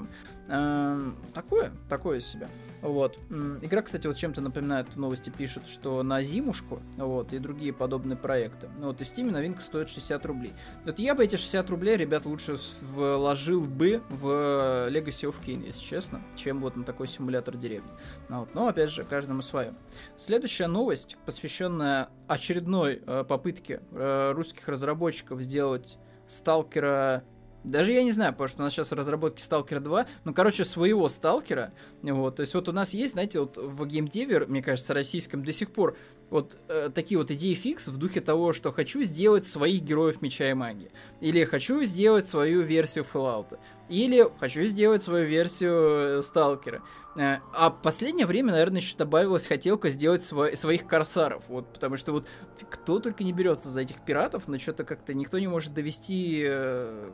Эм, такое, такое из себя. Вот. Игра, кстати, вот чем-то напоминает, в новости пишет, что на Зимушку, вот, и другие подобные проекты. Ну, вот, и в Steam новинка стоит 60 рублей. Вот я бы эти 60 рублей, ребят, лучше вложил бы в Legacy of Kain, если честно, чем вот на такой симулятор деревни. Ну, вот. Но, опять же, каждому свое. Следующая новость, посвященная очередной э, попытке э, русских разработчиков сделать Сталкера даже я не знаю, потому что у нас сейчас в разработке Stalker 2, ну, короче, своего Сталкера, вот, то есть вот у нас есть, знаете, вот в геймдеве, мне кажется, российском до сих пор вот э, такие вот идеи фикс в духе того, что хочу сделать своих героев Меча и Магии, или хочу сделать свою версию Fallout, или хочу сделать свою версию э, Сталкера. Э, а последнее время, наверное, еще добавилась хотелка сделать свой, своих корсаров, вот, потому что вот кто только не берется за этих пиратов, но что-то как-то никто не может довести э,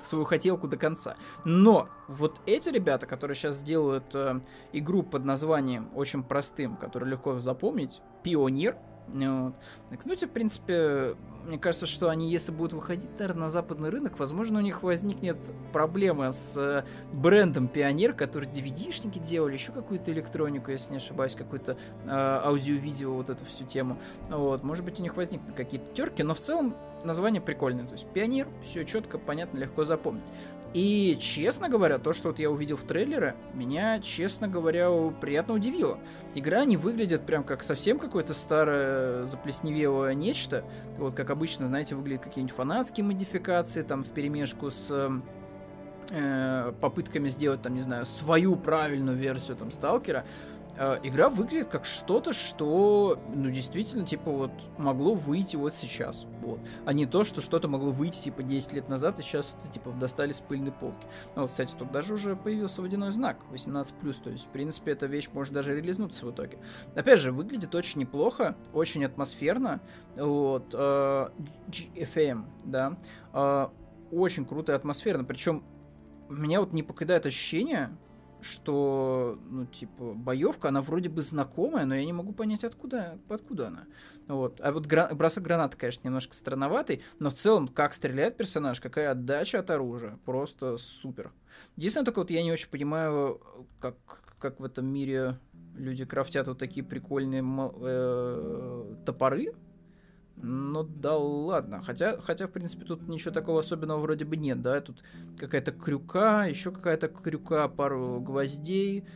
свою хотелку до конца. Но вот эти ребята, которые сейчас делают э, игру под названием очень простым, который легко запомнить, Пионер, вот. Кстати, в принципе, мне кажется, что они, если будут выходить наверное, на западный рынок, возможно, у них возникнет проблема с э, брендом Пионер, который DVD-шники делали, еще какую-то электронику, если не ошибаюсь, какую-то э, аудио-видео, вот эту всю тему. Вот, может быть, у них возникнут какие-то терки, но в целом название прикольное. То есть Пионер, все четко, понятно, легко запомнить. И, честно говоря, то, что вот я увидел в трейлере, меня, честно говоря, приятно удивило. Игра не выглядит прям как совсем какое-то старое заплесневелое нечто. Вот как обычно, знаете, выглядят какие-нибудь фанатские модификации, там, в перемешку с э, попытками сделать, там, не знаю, свою правильную версию, там, Сталкера. Э, игра выглядит как что-то, что, ну, действительно, типа, вот, могло выйти вот сейчас, вот. А не то, что что-то могло выйти, типа, 10 лет назад, и сейчас это, типа, достали с пыльной полки. Ну, вот, кстати, тут даже уже появился водяной знак, 18+, то есть, в принципе, эта вещь может даже релизнуться в итоге. Опять же, выглядит очень неплохо, очень атмосферно, вот, э, GFM, да, э, очень круто и атмосферно, причем меня вот не покидает ощущение, что, ну, типа, боевка, она вроде бы знакомая, но я не могу понять, откуда, откуда она. Вот. А вот гра- бросок гранаты, конечно, немножко странноватый, но в целом, как стреляет персонаж, какая отдача от оружия, просто супер. Единственное, только вот я не очень понимаю, как, как в этом мире люди крафтят вот такие прикольные э, топоры, ну да ладно. Хотя, хотя, в принципе, тут ничего такого особенного вроде бы нет, да. Тут какая-то крюка, еще какая-то крюка, пару гвоздей,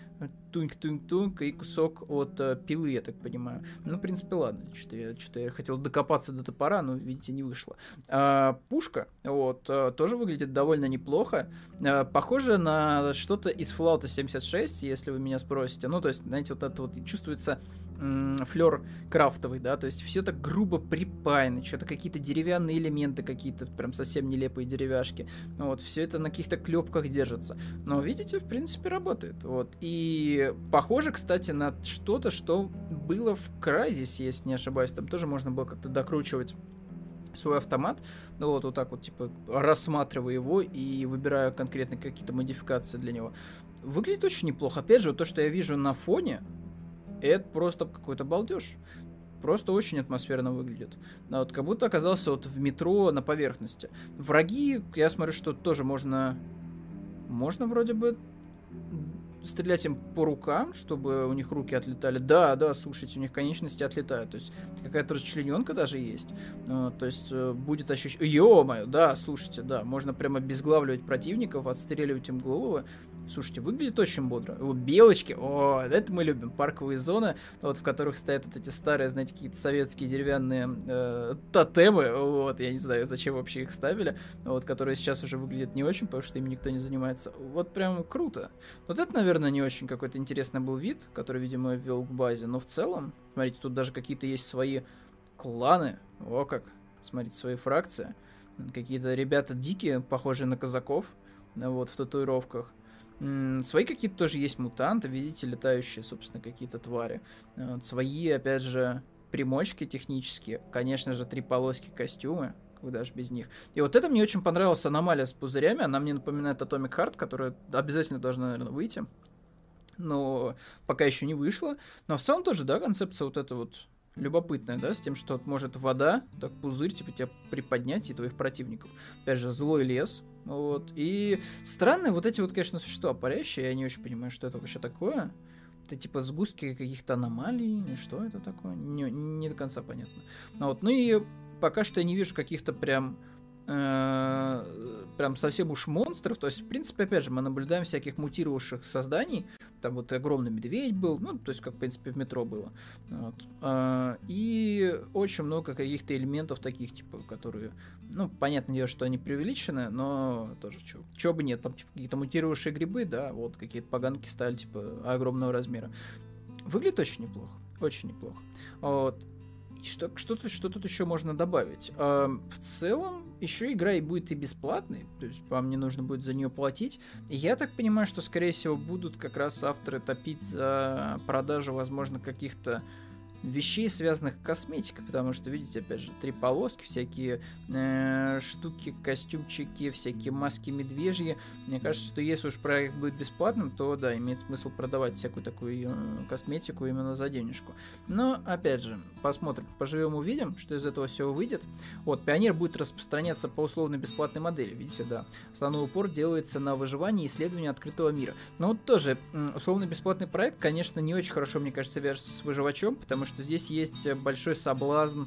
туньк-туньк-туньк и кусок от э, пилы, я так понимаю. Ну, в принципе, ладно. Что-то я, что я хотел докопаться до топора, но, видите, не вышло. А, пушка, вот, а, тоже выглядит довольно неплохо. А, похоже на что-то из Fallout 76, если вы меня спросите. Ну, то есть, знаете, вот это вот чувствуется флер крафтовый, да, то есть все так грубо припаяно, что-то какие-то деревянные элементы, какие-то прям совсем нелепые деревяшки, вот, все это на каких-то клепках держится, но видите, в принципе, работает, вот, и похоже, кстати, на что-то, что было в Crysis, если не ошибаюсь, там тоже можно было как-то докручивать свой автомат, ну вот, вот так вот, типа, рассматривая его и выбирая конкретно какие-то модификации для него. Выглядит очень неплохо. Опять же, вот то, что я вижу на фоне, это просто какой-то балдеж. Просто очень атмосферно выглядит. Да, вот как будто оказался вот в метро на поверхности. Враги, я смотрю, что тоже можно... Можно вроде бы стрелять им по рукам, чтобы у них руки отлетали. Да, да, слушайте, у них конечности отлетают. То есть какая-то расчлененка даже есть. Ну, то есть э, будет ощущение... Ё-моё, да, слушайте, да, можно прямо обезглавливать противников, отстреливать им головы. Слушайте, выглядит очень бодро. Белочки, о, это мы любим. Парковые зоны, вот в которых стоят вот эти старые, знаете, какие-то советские деревянные э, тотемы. Вот, я не знаю, зачем вообще их ставили. Вот, которые сейчас уже выглядят не очень, потому что им никто не занимается. Вот прям круто. Вот это, наверное, не очень какой-то интересный был вид, который, видимо, ввел к базе. Но в целом, смотрите, тут даже какие-то есть свои кланы. О как. Смотрите, свои фракции. Какие-то ребята дикие, похожие на казаков. Вот, в татуировках. Свои какие-то тоже есть мутанты, видите, летающие, собственно, какие-то твари. Свои, опять же, примочки технические. Конечно же, три полоски костюмы, куда же без них. И вот это мне очень понравилась аномалия с пузырями. Она мне напоминает Atomic Heart, которая обязательно должна, наверное, выйти. но пока еще не вышло. Но в целом тоже, да, концепция вот эта вот любопытная, да, с тем, что может вода, так пузырь, типа, тебя приподнять и твоих противников. Опять же, злой лес, вот. И странные вот эти вот, конечно, существа парящие, я не очень понимаю, что это вообще такое. Это типа сгустки каких-то аномалий, что это такое, не, не до конца понятно. Ну, вот. ну и пока что я не вижу каких-то прям Э, прям совсем уж монстров. То есть, в принципе, опять же, мы наблюдаем всяких мутировавших созданий. Там вот огромный медведь был, ну, то есть, как, в принципе, в метро было. Вот. А, и очень много каких-то элементов таких, типа, которые, ну, понятное дело, что они преувеличены, но тоже чё, чё бы нет, там, типа, какие-то мутировавшие грибы, да, вот, какие-то поганки стали, типа, огромного размера. Выглядит очень неплохо, очень неплохо. Вот. Что, что, тут, что тут еще можно добавить? В целом, еще игра и будет и бесплатной, то есть вам не нужно будет за нее платить. Я так понимаю, что, скорее всего, будут как раз авторы топить за продажу, возможно, каких-то вещей, связанных косметикой, потому что, видите, опять же, три полоски, всякие э, штуки, костюмчики, всякие маски медвежьи. Мне кажется, что если уж проект будет бесплатным, то, да, имеет смысл продавать всякую такую э, косметику именно за денежку. Но, опять же, посмотрим, поживем, увидим, что из этого всего выйдет. Вот, Пионер будет распространяться по условно-бесплатной модели, видите, да. Основной упор делается на выживание и исследование открытого мира. Но вот тоже, условно-бесплатный проект, конечно, не очень хорошо, мне кажется, вяжется с выживачом, потому что что здесь есть большой соблазн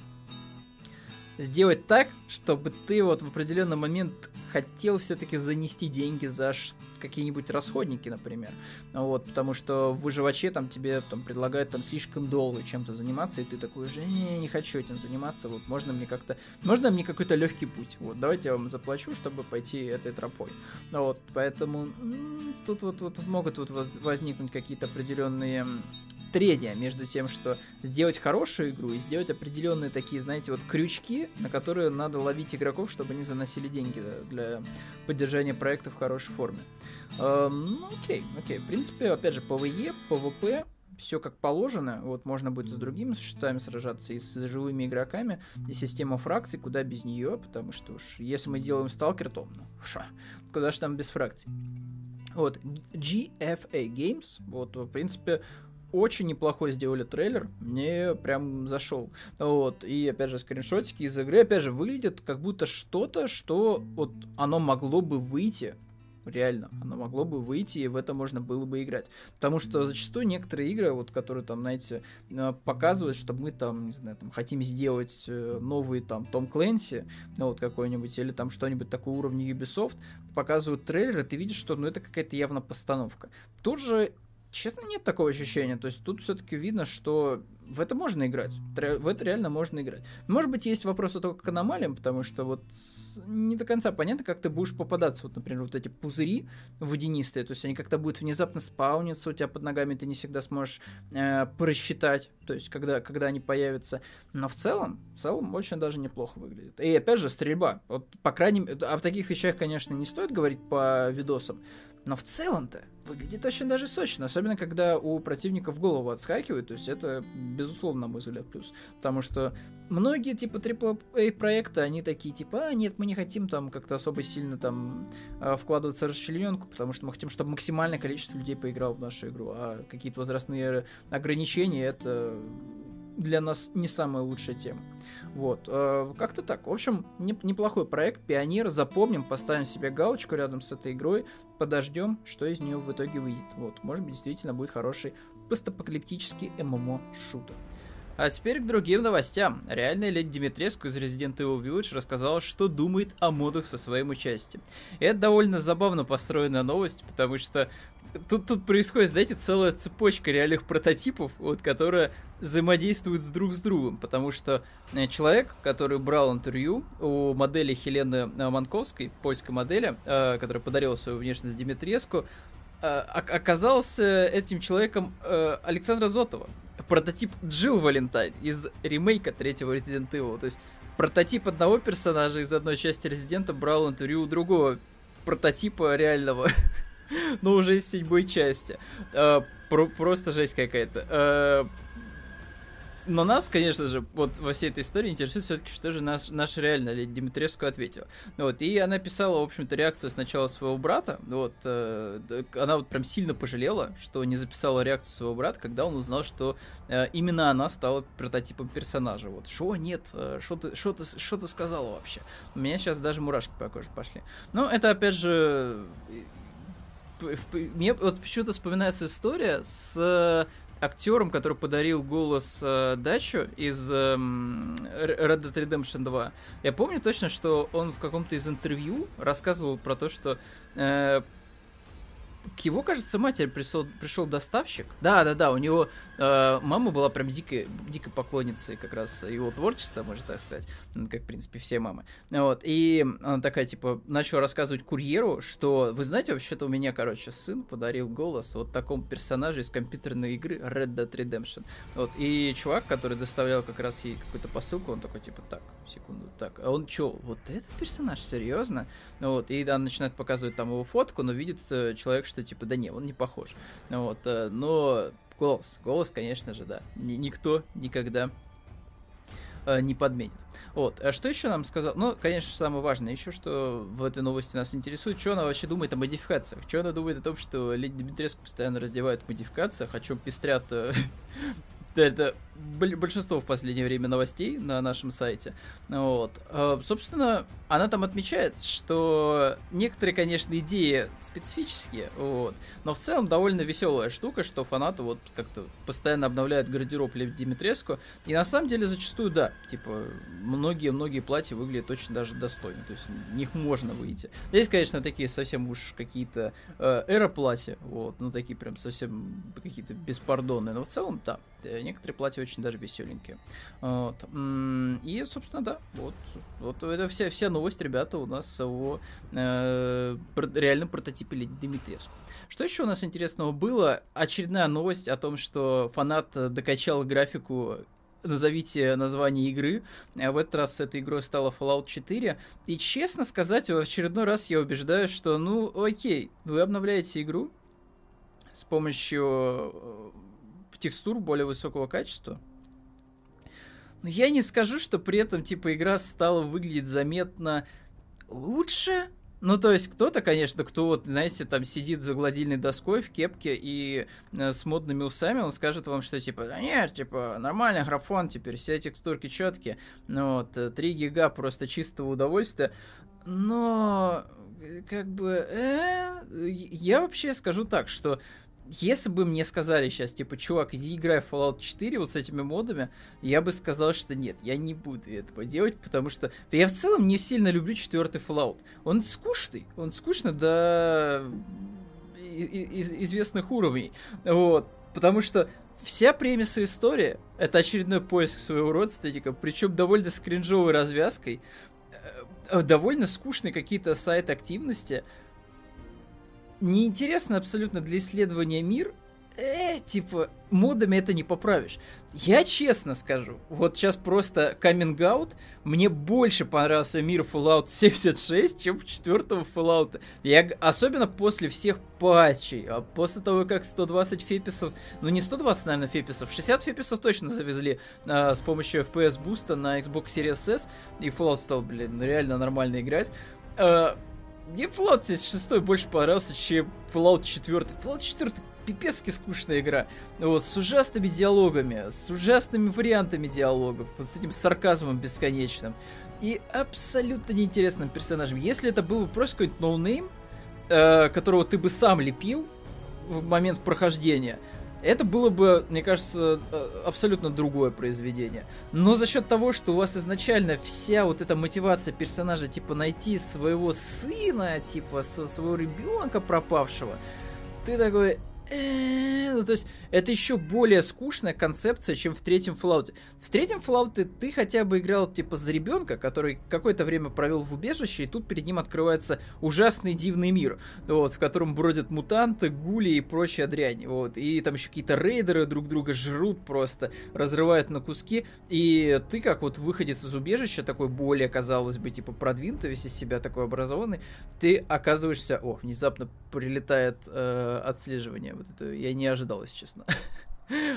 сделать так, чтобы ты вот в определенный момент хотел все-таки занести деньги за какие-нибудь расходники, например. Вот, потому что в выживаче там тебе там предлагают там слишком долго чем-то заниматься, и ты такой же, не, не хочу этим заниматься, вот можно мне как-то, можно мне какой-то легкий путь, вот, давайте я вам заплачу, чтобы пойти этой тропой. Ну вот, поэтому тут вот, вот могут вот возникнуть какие-то определенные трения между тем, что сделать хорошую игру и сделать определенные такие, знаете, вот крючки, на которые надо ловить игроков, чтобы они заносили деньги для поддержания проекта в хорошей форме. Эм, ну, окей, окей. В принципе, опять же, PvE, PvP, все как положено. Вот можно будет с другими существами сражаться и с живыми игроками. И система фракций, куда без нее, потому что уж если мы делаем сталкер, то ну, ша, куда же там без фракций. Вот, GFA Games, вот, в принципе, очень неплохой сделали трейлер, мне прям зашел. Вот, и опять же скриншотики из игры, опять же, выглядят как будто что-то, что вот оно могло бы выйти реально, оно могло бы выйти, и в это можно было бы играть. Потому что зачастую некоторые игры, вот, которые там, знаете, э, показывают, что мы там, не знаю, там хотим сделать э, новый там Том Клэнси, ну, вот какой-нибудь, или там что-нибудь такого уровня Ubisoft, показывают трейлер, и ты видишь, что ну это какая-то явно постановка. Тут же Честно, нет такого ощущения. То есть тут все-таки видно, что в это можно играть. В это реально можно играть. Может быть, есть вопросы только к аномалиям, потому что вот не до конца понятно, как ты будешь попадаться. Вот, например, вот эти пузыри водянистые, то есть они как-то будут внезапно спауниться у тебя под ногами, ты не всегда сможешь э, просчитать, то есть когда, когда они появятся. Но в целом, в целом очень даже неплохо выглядит. И опять же, стрельба. Вот, по крайней мере, о таких вещах, конечно, не стоит говорить по видосам, но в целом-то выглядит очень даже сочно, особенно когда у противника в голову отскакивает, то есть это, безусловно, на мой взгляд, плюс. Потому что многие, типа, AAA проекты, они такие, типа, а, нет, мы не хотим там как-то особо сильно там а, вкладываться в расчлененку, потому что мы хотим, чтобы максимальное количество людей поиграло в нашу игру, а какие-то возрастные ограничения, это для нас не самая лучшая тема. Вот, э, как-то так. В общем, не, неплохой проект, Пионер, запомним, поставим себе галочку рядом с этой игрой, подождем, что из нее в итоге выйдет. Вот, может быть, действительно будет хороший постапокалиптический ММО-шутер. А теперь к другим новостям. Реальная леди Димитреску из Resident Evil Village рассказала, что думает о модах со своим участием. И это довольно забавно построенная новость, потому что тут, тут происходит, знаете, целая цепочка реальных прототипов, вот, которая взаимодействует с друг с другом, потому что э, человек, который брал интервью у модели Хелены э, Манковской, польской модели, э, которая подарила свою внешность Димитреску, оказался этим человеком Александра Зотова, прототип Джилл Валентайн из ремейка третьего Resident Evil. То есть прототип одного персонажа из одной части Резидента брал интервью у другого прототипа реального, но уже из седьмой части. Э, просто жесть какая-то. Э, но нас, конечно же, вот во всей этой истории интересует все-таки, что же наш, наша реально Леди Димитреску ответила. Вот, и она писала, в общем-то, реакцию сначала своего брата. Вот, э, она вот прям сильно пожалела, что не записала реакцию своего брата, когда он узнал, что э, именно она стала прототипом персонажа. Вот, что нет, э, что ты, что ты, что ты сказала вообще? У меня сейчас даже мурашки по коже пошли. Но это, опять же, мне вот почему-то вспоминается история с актером, который подарил голос э, Дачу из э, Red Dead Redemption 2. Я помню точно, что он в каком-то из интервью рассказывал про то, что э, к его, кажется, матери пришел, пришел доставщик. Да, да, да, у него э, мама была прям дикой, дикой поклонницей как раз его творчества, можно так сказать, как, в принципе, все мамы. Вот, и она такая, типа, начала рассказывать курьеру, что, вы знаете, вообще-то у меня, короче, сын подарил голос вот такому персонажу из компьютерной игры Red Dead Redemption. Вот, и чувак, который доставлял как раз ей какую-то посылку, он такой, типа, так, секунду, так, а он чё, вот этот персонаж, серьезно? Вот, и она начинает показывать там его фотку, но видит э, человек, что типа, да не, он не похож. Вот, э, но голос, голос, конечно же, да. Ни, никто никогда э, не подменит. Вот. А что еще нам сказал? Ну, конечно, самое важное еще, что в этой новости нас интересует, что она вообще думает о модификациях. Что она думает о том, что Леди Дмитреску постоянно раздевают в модификациях, о чем пестрят это большинство в последнее время новостей на нашем сайте. Вот. А, собственно, она там отмечает, что некоторые, конечно, идеи специфические, вот, но в целом довольно веселая штука, что фанаты вот как-то постоянно обновляют гардероб Лев Димитреску, и на самом деле зачастую да, типа, многие-многие платья выглядят очень даже достойно, то есть в них можно выйти. Здесь, конечно, такие совсем уж какие-то э, эра-платья, вот, ну такие прям совсем какие-то беспардонные, но в целом, да, э, некоторые платья очень даже веселенькие. Вот. И, собственно, да, вот, вот это вся, вся новость, ребята, у нас о э, реальном прототипе Леди Димитреску. Что еще у нас интересного было? Очередная новость о том, что фанат докачал графику назовите название игры. В этот раз этой игрой стала Fallout 4. И честно сказать, в очередной раз я убеждаю, что ну окей, вы обновляете игру с помощью текстур более высокого качества. Но я не скажу, что при этом, типа, игра стала выглядеть заметно лучше. Ну, то есть, кто-то, конечно, кто вот, знаете, там сидит за гладильной доской в кепке и э, с модными усами, он скажет вам, что, типа, да нет, типа, нормальный графон теперь, все текстурки четкие, ну, вот, 3 э, гига просто чистого удовольствия, но, э, как бы, э, я вообще скажу так, что если бы мне сказали сейчас, типа, чувак, иди играй в Fallout 4 вот с этими модами, я бы сказал, что нет, я не буду этого делать, потому что я в целом не сильно люблю четвертый Fallout. Он скучный, он скучно до известных уровней. Вот. Потому что вся премиса истории — это очередной поиск своего родственника, причем довольно скринжовой развязкой, э, довольно скучные какие-то сайт-активности — неинтересно абсолютно для исследования мир, э, типа, модами это не поправишь. Я честно скажу, вот сейчас просто каминг аут, мне больше понравился мир Fallout 76, чем четвертого Fallout. Я, особенно после всех патчей, а после того, как 120 феписов, ну не 120, наверное, FPS ов, 60 FPS ов точно завезли а, с помощью FPS boost а на Xbox Series S, и Fallout стал, блин, реально нормально играть. А, мне Fallout 76 больше понравился, чем Fallout 4. Fallout 4 пипецки скучная игра. Вот, с ужасными диалогами, с ужасными вариантами диалогов, вот с этим сарказмом бесконечным. И абсолютно неинтересным персонажем. Если это был бы просто какой-нибудь no name, э, которого ты бы сам лепил в момент прохождения, это было бы, мне кажется, э, абсолютно другое произведение. Но за счет того, что у вас изначально вся вот эта мотивация персонажа, типа, найти своего сына, типа, своего ребенка пропавшего, ты такой, ну, то есть, это еще более скучная концепция, чем в третьем Fallout. В третьем Fallout ты хотя бы играл, типа, за ребенка, который какое-то время провел в убежище, и тут перед ним открывается ужасный дивный мир, вот, в котором бродят мутанты, гули и прочая дрянь, вот, и там еще какие-то рейдеры друг друга жрут просто, разрывают на куски, и ты, как вот выходец из убежища, такой более, казалось бы, типа, продвинутый, весь из себя такой образованный, ты оказываешься, о, внезапно прилетает э, отслеживание вот это я не ожидал, если честно.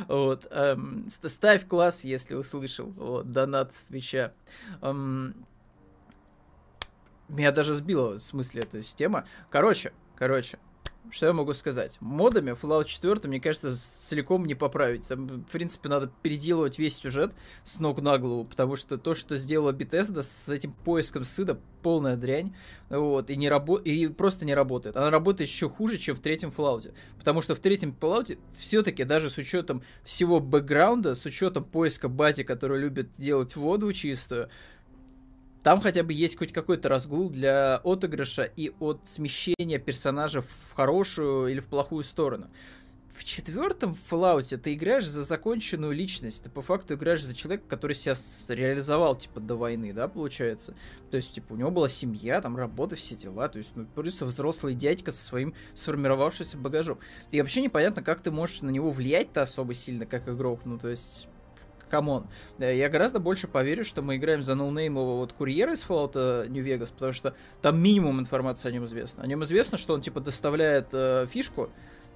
Вот. Эм, ставь класс, если услышал. Вот, донат свеча. Эм, меня даже сбила в смысле эта система. Короче, короче, что я могу сказать? Модами Fallout 4, мне кажется, целиком не поправить. Там, в принципе, надо переделывать весь сюжет с ног на голову, потому что то, что сделала Bethesda с этим поиском сыда, полная дрянь. Вот, и, не рабо... и просто не работает. Она работает еще хуже, чем в третьем Fallout. Потому что в третьем Fallout все-таки даже с учетом всего бэкграунда, с учетом поиска бати, который любит делать воду чистую, там хотя бы есть хоть какой-то разгул для отыгрыша и от смещения персонажа в хорошую или в плохую сторону. В четвертом Fallout ты играешь за законченную личность. Ты по факту играешь за человека, который себя реализовал, типа, до войны, да, получается. То есть, типа, у него была семья, там, работа, все дела. То есть, ну, просто взрослый дядька со своим сформировавшимся багажом. И вообще непонятно, как ты можешь на него влиять-то особо сильно, как игрок. Ну, то есть, come on. Я гораздо больше поверю, что мы играем за no name ового вот курьера из Fallout New Vegas, потому что там минимум информации о нем известно. О нем известно, что он типа доставляет э, фишку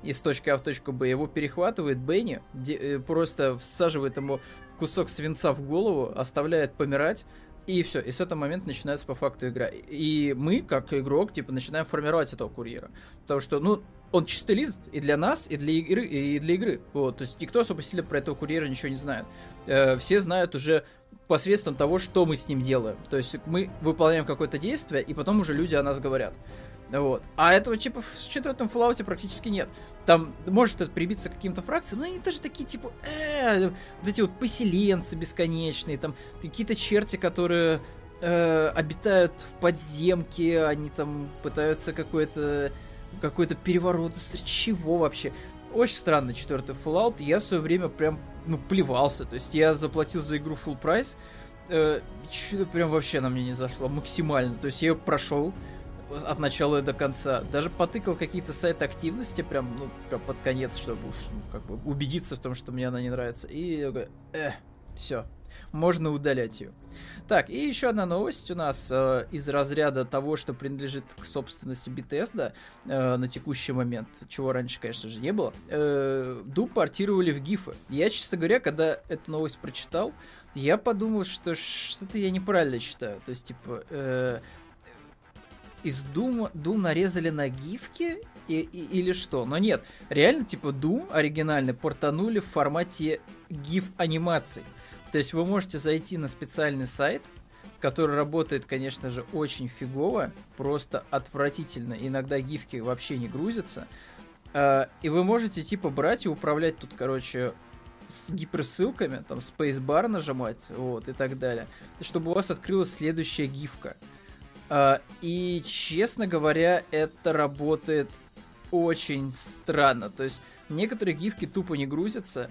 из точки А в точку Б, его перехватывает Бенни, де, э, просто всаживает ему кусок свинца в голову, оставляет помирать, и все, и с этого момента начинается по факту игра. И мы, как игрок, типа, начинаем формировать этого курьера. Потому что, ну, он чистый лист и для нас, и для игры, и для игры. Вот, то есть никто особо сильно про этого курьера ничего не знает. Э, все знают уже посредством того, что мы с ним делаем. То есть мы выполняем какое-то действие, и потом уже люди о нас говорят. Вот. А этого типа в четвертом Fallout практически нет. Там может это прибиться к каким-то фракциям, но они тоже такие, типа, э, вот эти вот поселенцы бесконечные, там какие-то черти, которые э, обитают в подземке, они там пытаются какой-то какой-то переворот. Чего вообще? Очень странно четвертый Fallout. Я в свое время прям, ну, плевался. То есть я заплатил за игру full прайс. Э, Что-то прям вообще на мне не зашло. Максимально. То есть я ее прошел от начала до конца. Даже потыкал какие-то сайты активности прям, ну, прям под конец, чтобы уж, ну, как бы убедиться в том, что мне она не нравится. И я говорю, э, все, можно удалять ее. Так, и еще одна новость у нас э, из разряда того, что принадлежит к собственности Bethesda э, на текущий момент, чего раньше, конечно же, не было. Э, Doom портировали в гифы. Я, честно говоря, когда эту новость прочитал, я подумал, что что-то я неправильно читаю. То есть, типа, э, из Doom, Doom нарезали на гифки и, и, или что? Но нет, реально, типа, Doom оригинальный портанули в формате гиф-анимаций. То есть вы можете зайти на специальный сайт, который работает, конечно же, очень фигово, просто отвратительно. Иногда гифки вообще не грузятся. А, и вы можете, типа, брать и управлять тут, короче, с гиперссылками, там, spacebar нажимать, вот, и так далее, чтобы у вас открылась следующая гифка. А, и, честно говоря, это работает очень странно. То есть, некоторые гифки тупо не грузятся,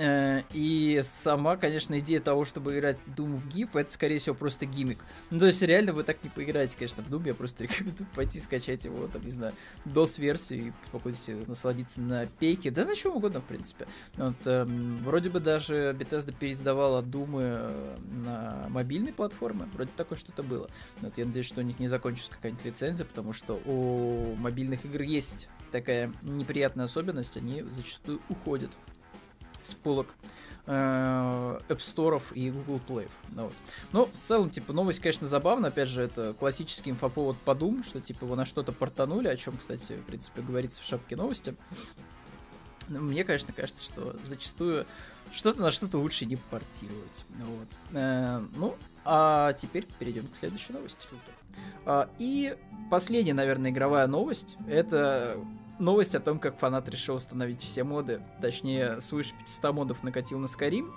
и сама, конечно, идея того, чтобы играть Doom в GIF, это, скорее всего, просто гиммик. Ну, то есть, реально, вы так не поиграете, конечно, в Doom. Я просто рекомендую пойти скачать его, там, не знаю, DOS-версию и попробуйте насладиться на пейке. Да на чем угодно, в принципе. Вот, эм, вроде бы даже Bethesda переиздавала Doom э, на мобильной платформе. Вроде такое что-то было. Вот, я надеюсь, что у них не закончится какая-нибудь лицензия, потому что у мобильных игр есть такая неприятная особенность, они зачастую уходят с полок э, App Store и Google Play. Ну, вот. Но в целом, типа, новость, конечно, забавна. Опять же, это классический инфоповод подум, что, типа, его на что-то портанули, о чем, кстати, в принципе, говорится в шапке новости. Но мне, конечно, кажется, что зачастую что-то на что-то лучше не портировать. Вот. Э, ну, а теперь перейдем к следующей новости. А, и последняя, наверное, игровая новость. Это новость о том, как фанат решил установить все моды, точнее, свыше 500 модов накатил на Skyrim.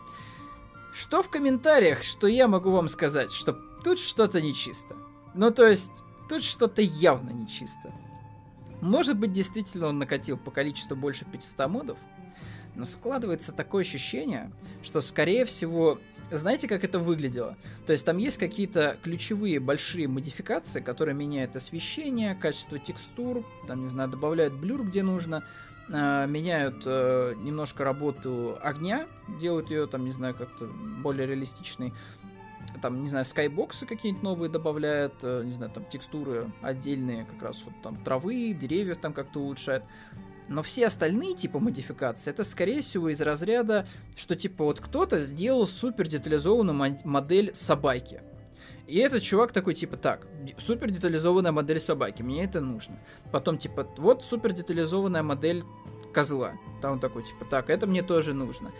Что в комментариях, что я могу вам сказать, что тут что-то нечисто. Ну, то есть, тут что-то явно нечисто. Может быть, действительно он накатил по количеству больше 500 модов, но складывается такое ощущение, что, скорее всего, знаете, как это выглядело? То есть там есть какие-то ключевые большие модификации, которые меняют освещение, качество текстур, там, не знаю, добавляют блюр, где нужно, э, меняют э, немножко работу огня, делают ее, там, не знаю, как-то более реалистичной. Там, не знаю, скайбоксы какие-нибудь новые добавляют, э, не знаю, там текстуры отдельные, как раз вот там травы, деревьев там как-то улучшают. Но все остальные типа модификации, это скорее всего из разряда, что типа вот кто-то сделал супер детализованную модель собаки. И этот чувак такой, типа, так, супер детализованная модель собаки, мне это нужно. Потом, типа, вот супер детализованная модель козла. Там он такой, типа, так, это мне тоже нужно.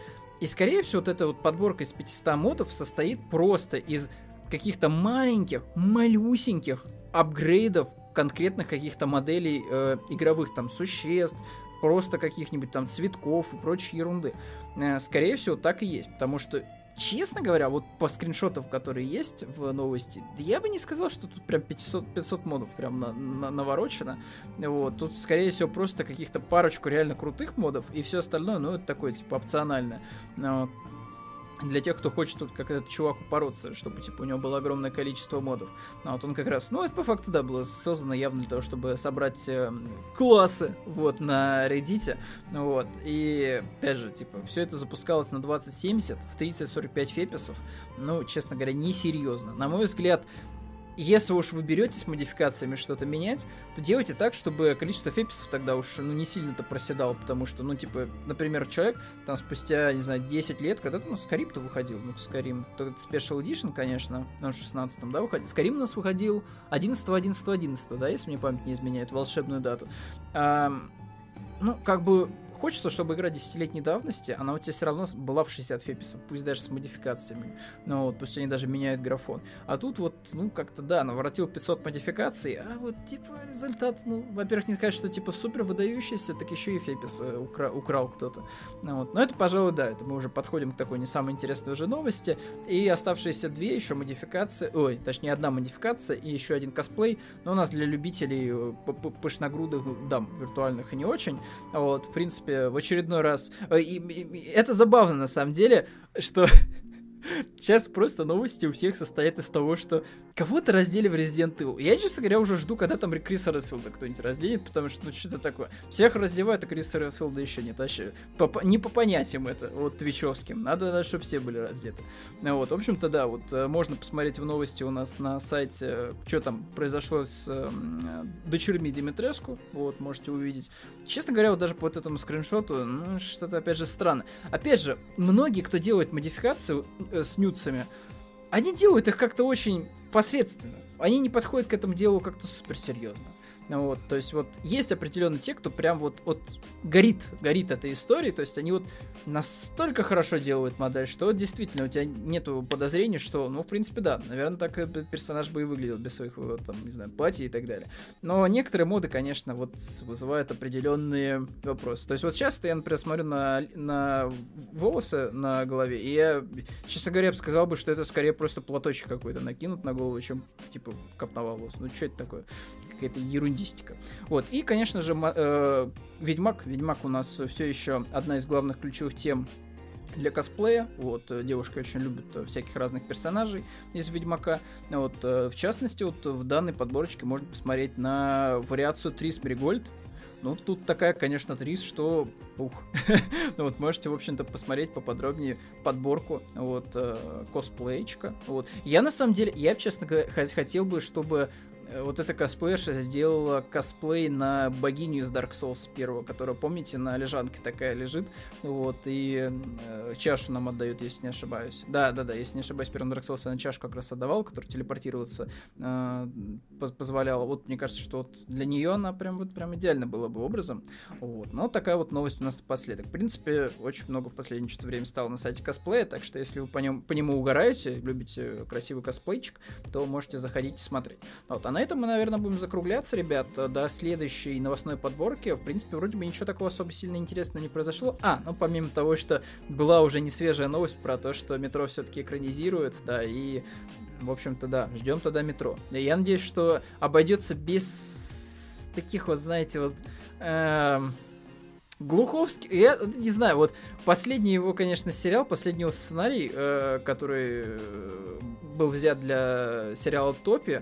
И, скорее всего, вот эта вот подборка из 500 модов состоит просто из каких-то маленьких, малюсеньких апгрейдов конкретных каких-то моделей э, игровых там существ, просто каких-нибудь там цветков и прочей ерунды. Э, скорее всего, так и есть, потому что честно говоря, вот по скриншотам, которые есть в новости, я бы не сказал, что тут прям 500, 500 модов прям на, на, наворочено. Вот, тут, скорее всего, просто каких-то парочку реально крутых модов, и все остальное, ну, это такое, типа, опциональное. Вот для тех, кто хочет тут как этот чувак упороться, чтобы, типа, у него было огромное количество модов. Ну, вот он как раз, ну, это по факту, да, было создано явно для того, чтобы собрать э, классы, вот, на Reddit, вот, и, опять же, типа, все это запускалось на 2070 в 30-45 феписов, ну, честно говоря, несерьезно. На мой взгляд, если уж вы беретесь модификациями что-то менять, то делайте так, чтобы количество феписов тогда уж ну, не сильно-то проседало, потому что, ну, типа, например, человек там спустя, не знаю, 10 лет, когда-то, ну, Скарим-то выходил, ну, Скарим, то это Special Edition, конечно, ну, в 16 да, выходил. Скарим у нас выходил 11 11 11 да, если мне память не изменяет, волшебную дату. А, ну, как бы хочется, чтобы игра десятилетней давности, она у тебя все равно была в 60 феписов, пусть даже с модификациями. Ну вот, пусть они даже меняют графон. А тут вот, ну, как-то, да, наворотил 500 модификаций, а вот, типа, результат, ну, во-первых, не сказать, что, типа, супер выдающийся, так еще и фепис э, укра- украл кто-то. Ну, вот. Но это, пожалуй, да, это мы уже подходим к такой не самой интересной уже новости. И оставшиеся две еще модификации, ой, точнее, одна модификация и еще один косплей, но у нас для любителей э, пышногрудых дам виртуальных и не очень. Вот, в принципе, в очередной раз. Э, и, и, это забавно, на самом деле, что Сейчас просто новости у всех состоят из того, что кого-то раздели в Resident Evil. Я, честно говоря, уже жду, когда там Криса Редфилда кто-нибудь разделит, потому что, ну, что-то такое. Всех раздевают, а Криса Редфилда еще нет. Вообще, по, не по понятиям это, вот, твичевским. Надо, чтобы все были раздеты. Вот, в общем-то, да, вот, э, можно посмотреть в новости у нас на сайте, что там произошло с э, дочерьми Димитреску. Вот, можете увидеть. Честно говоря, вот даже по вот этому скриншоту, ну, что-то, опять же, странно. Опять же, многие, кто делает модификацию, э, с нюцами, они делают их как-то очень посредственно. Они не подходят к этому делу как-то суперсерьезно. Вот, то есть вот есть определенно те, кто прям вот, вот горит, горит этой историей, то есть они вот настолько хорошо делают модель, что действительно у тебя нету подозрений, что, ну, в принципе, да, наверное, так персонаж бы и выглядел без своих, вот, там, не знаю, платья и так далее. Но некоторые моды, конечно, вот вызывают определенные вопросы. То есть вот сейчас я, например, смотрю на, на волосы на голове, и я, честно говоря, я бы сказал бы, что это скорее просто платочек какой-то накинут на голову, чем, типа, копна волос. Ну, что это такое? Какая-то ерундистика. Вот, и, конечно же, э, Ведьмак. Ведьмак у нас все еще одна из главных ключевых тем для косплея. Вот, э, девушка очень любит э, всяких разных персонажей из Ведьмака. Вот, э, в частности, вот в данной подборочке можно посмотреть на вариацию Трис Мригольд. Ну, тут такая, конечно, Трис, что... Ух. ну, вот, можете, в общем-то, посмотреть поподробнее подборку, вот, э, косплейчика. Вот. Я, на самом деле, я, честно говоря, хотел бы, чтобы вот эта косплеерша сделала косплей на богиню из Dark Souls первого, которая, помните, на лежанке такая лежит, вот, и э, чашу нам отдают, если не ошибаюсь. Да, да, да, если не ошибаюсь, первым Dark Souls она чашу как раз отдавал, который телепортироваться э, позволяла. Вот, мне кажется, что вот для нее она прям вот прям идеально было бы образом. Вот, но такая вот новость у нас напоследок. В принципе, очень много в последнее что-то время стало на сайте косплея, так что если вы по, нем, по нему угораете, любите красивый косплейчик, то можете заходить и смотреть. Вот, а на этом мы, наверное, будем закругляться, ребят, до следующей новостной подборки. В принципе, вроде бы ничего такого особо сильно интересного не произошло. А, ну помимо того, что была уже не свежая новость про то, что метро все-таки экранизирует, да, и, в общем-то, да, ждем тогда метро. Я надеюсь, что обойдется без таких вот, знаете, вот... Эм... Глуховский, я не знаю, вот последний его, конечно, сериал, последний его сценарий, э, который э, был взят для сериала Топи,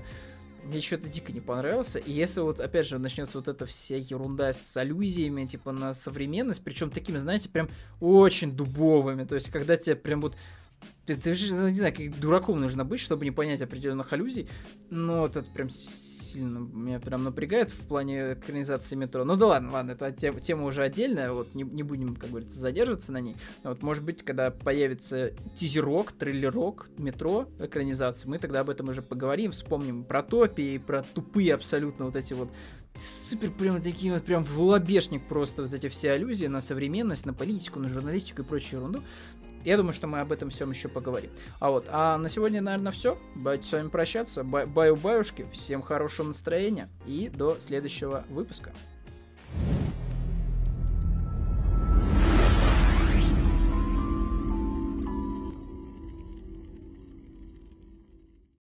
мне что-то дико не понравился. И если вот, опять же, начнется вот эта вся ерунда с аллюзиями, типа, на современность, причем такими, знаете, прям очень дубовыми. То есть, когда тебе прям вот ты, ты ну, не знаю, как дураком нужно быть, чтобы не понять определенных аллюзий. Но вот это прям сильно меня прям напрягает в плане экранизации метро. Ну да ладно, ладно, это тема, тема уже отдельная, вот не, не будем, как говорится, задерживаться на ней. Вот, может быть, когда появится тизерок, трейлерок метро экранизации, мы тогда об этом уже поговорим, вспомним про топи и про тупые абсолютно вот эти вот супер прям такие вот прям в лобешник просто вот эти все аллюзии на современность, на политику, на журналистику и прочую ерунду. Я думаю, что мы об этом всем еще поговорим. А вот, а на сегодня, наверное, все. Давайте с вами прощаться. Баю-баюшки, всем хорошего настроения и до следующего выпуска.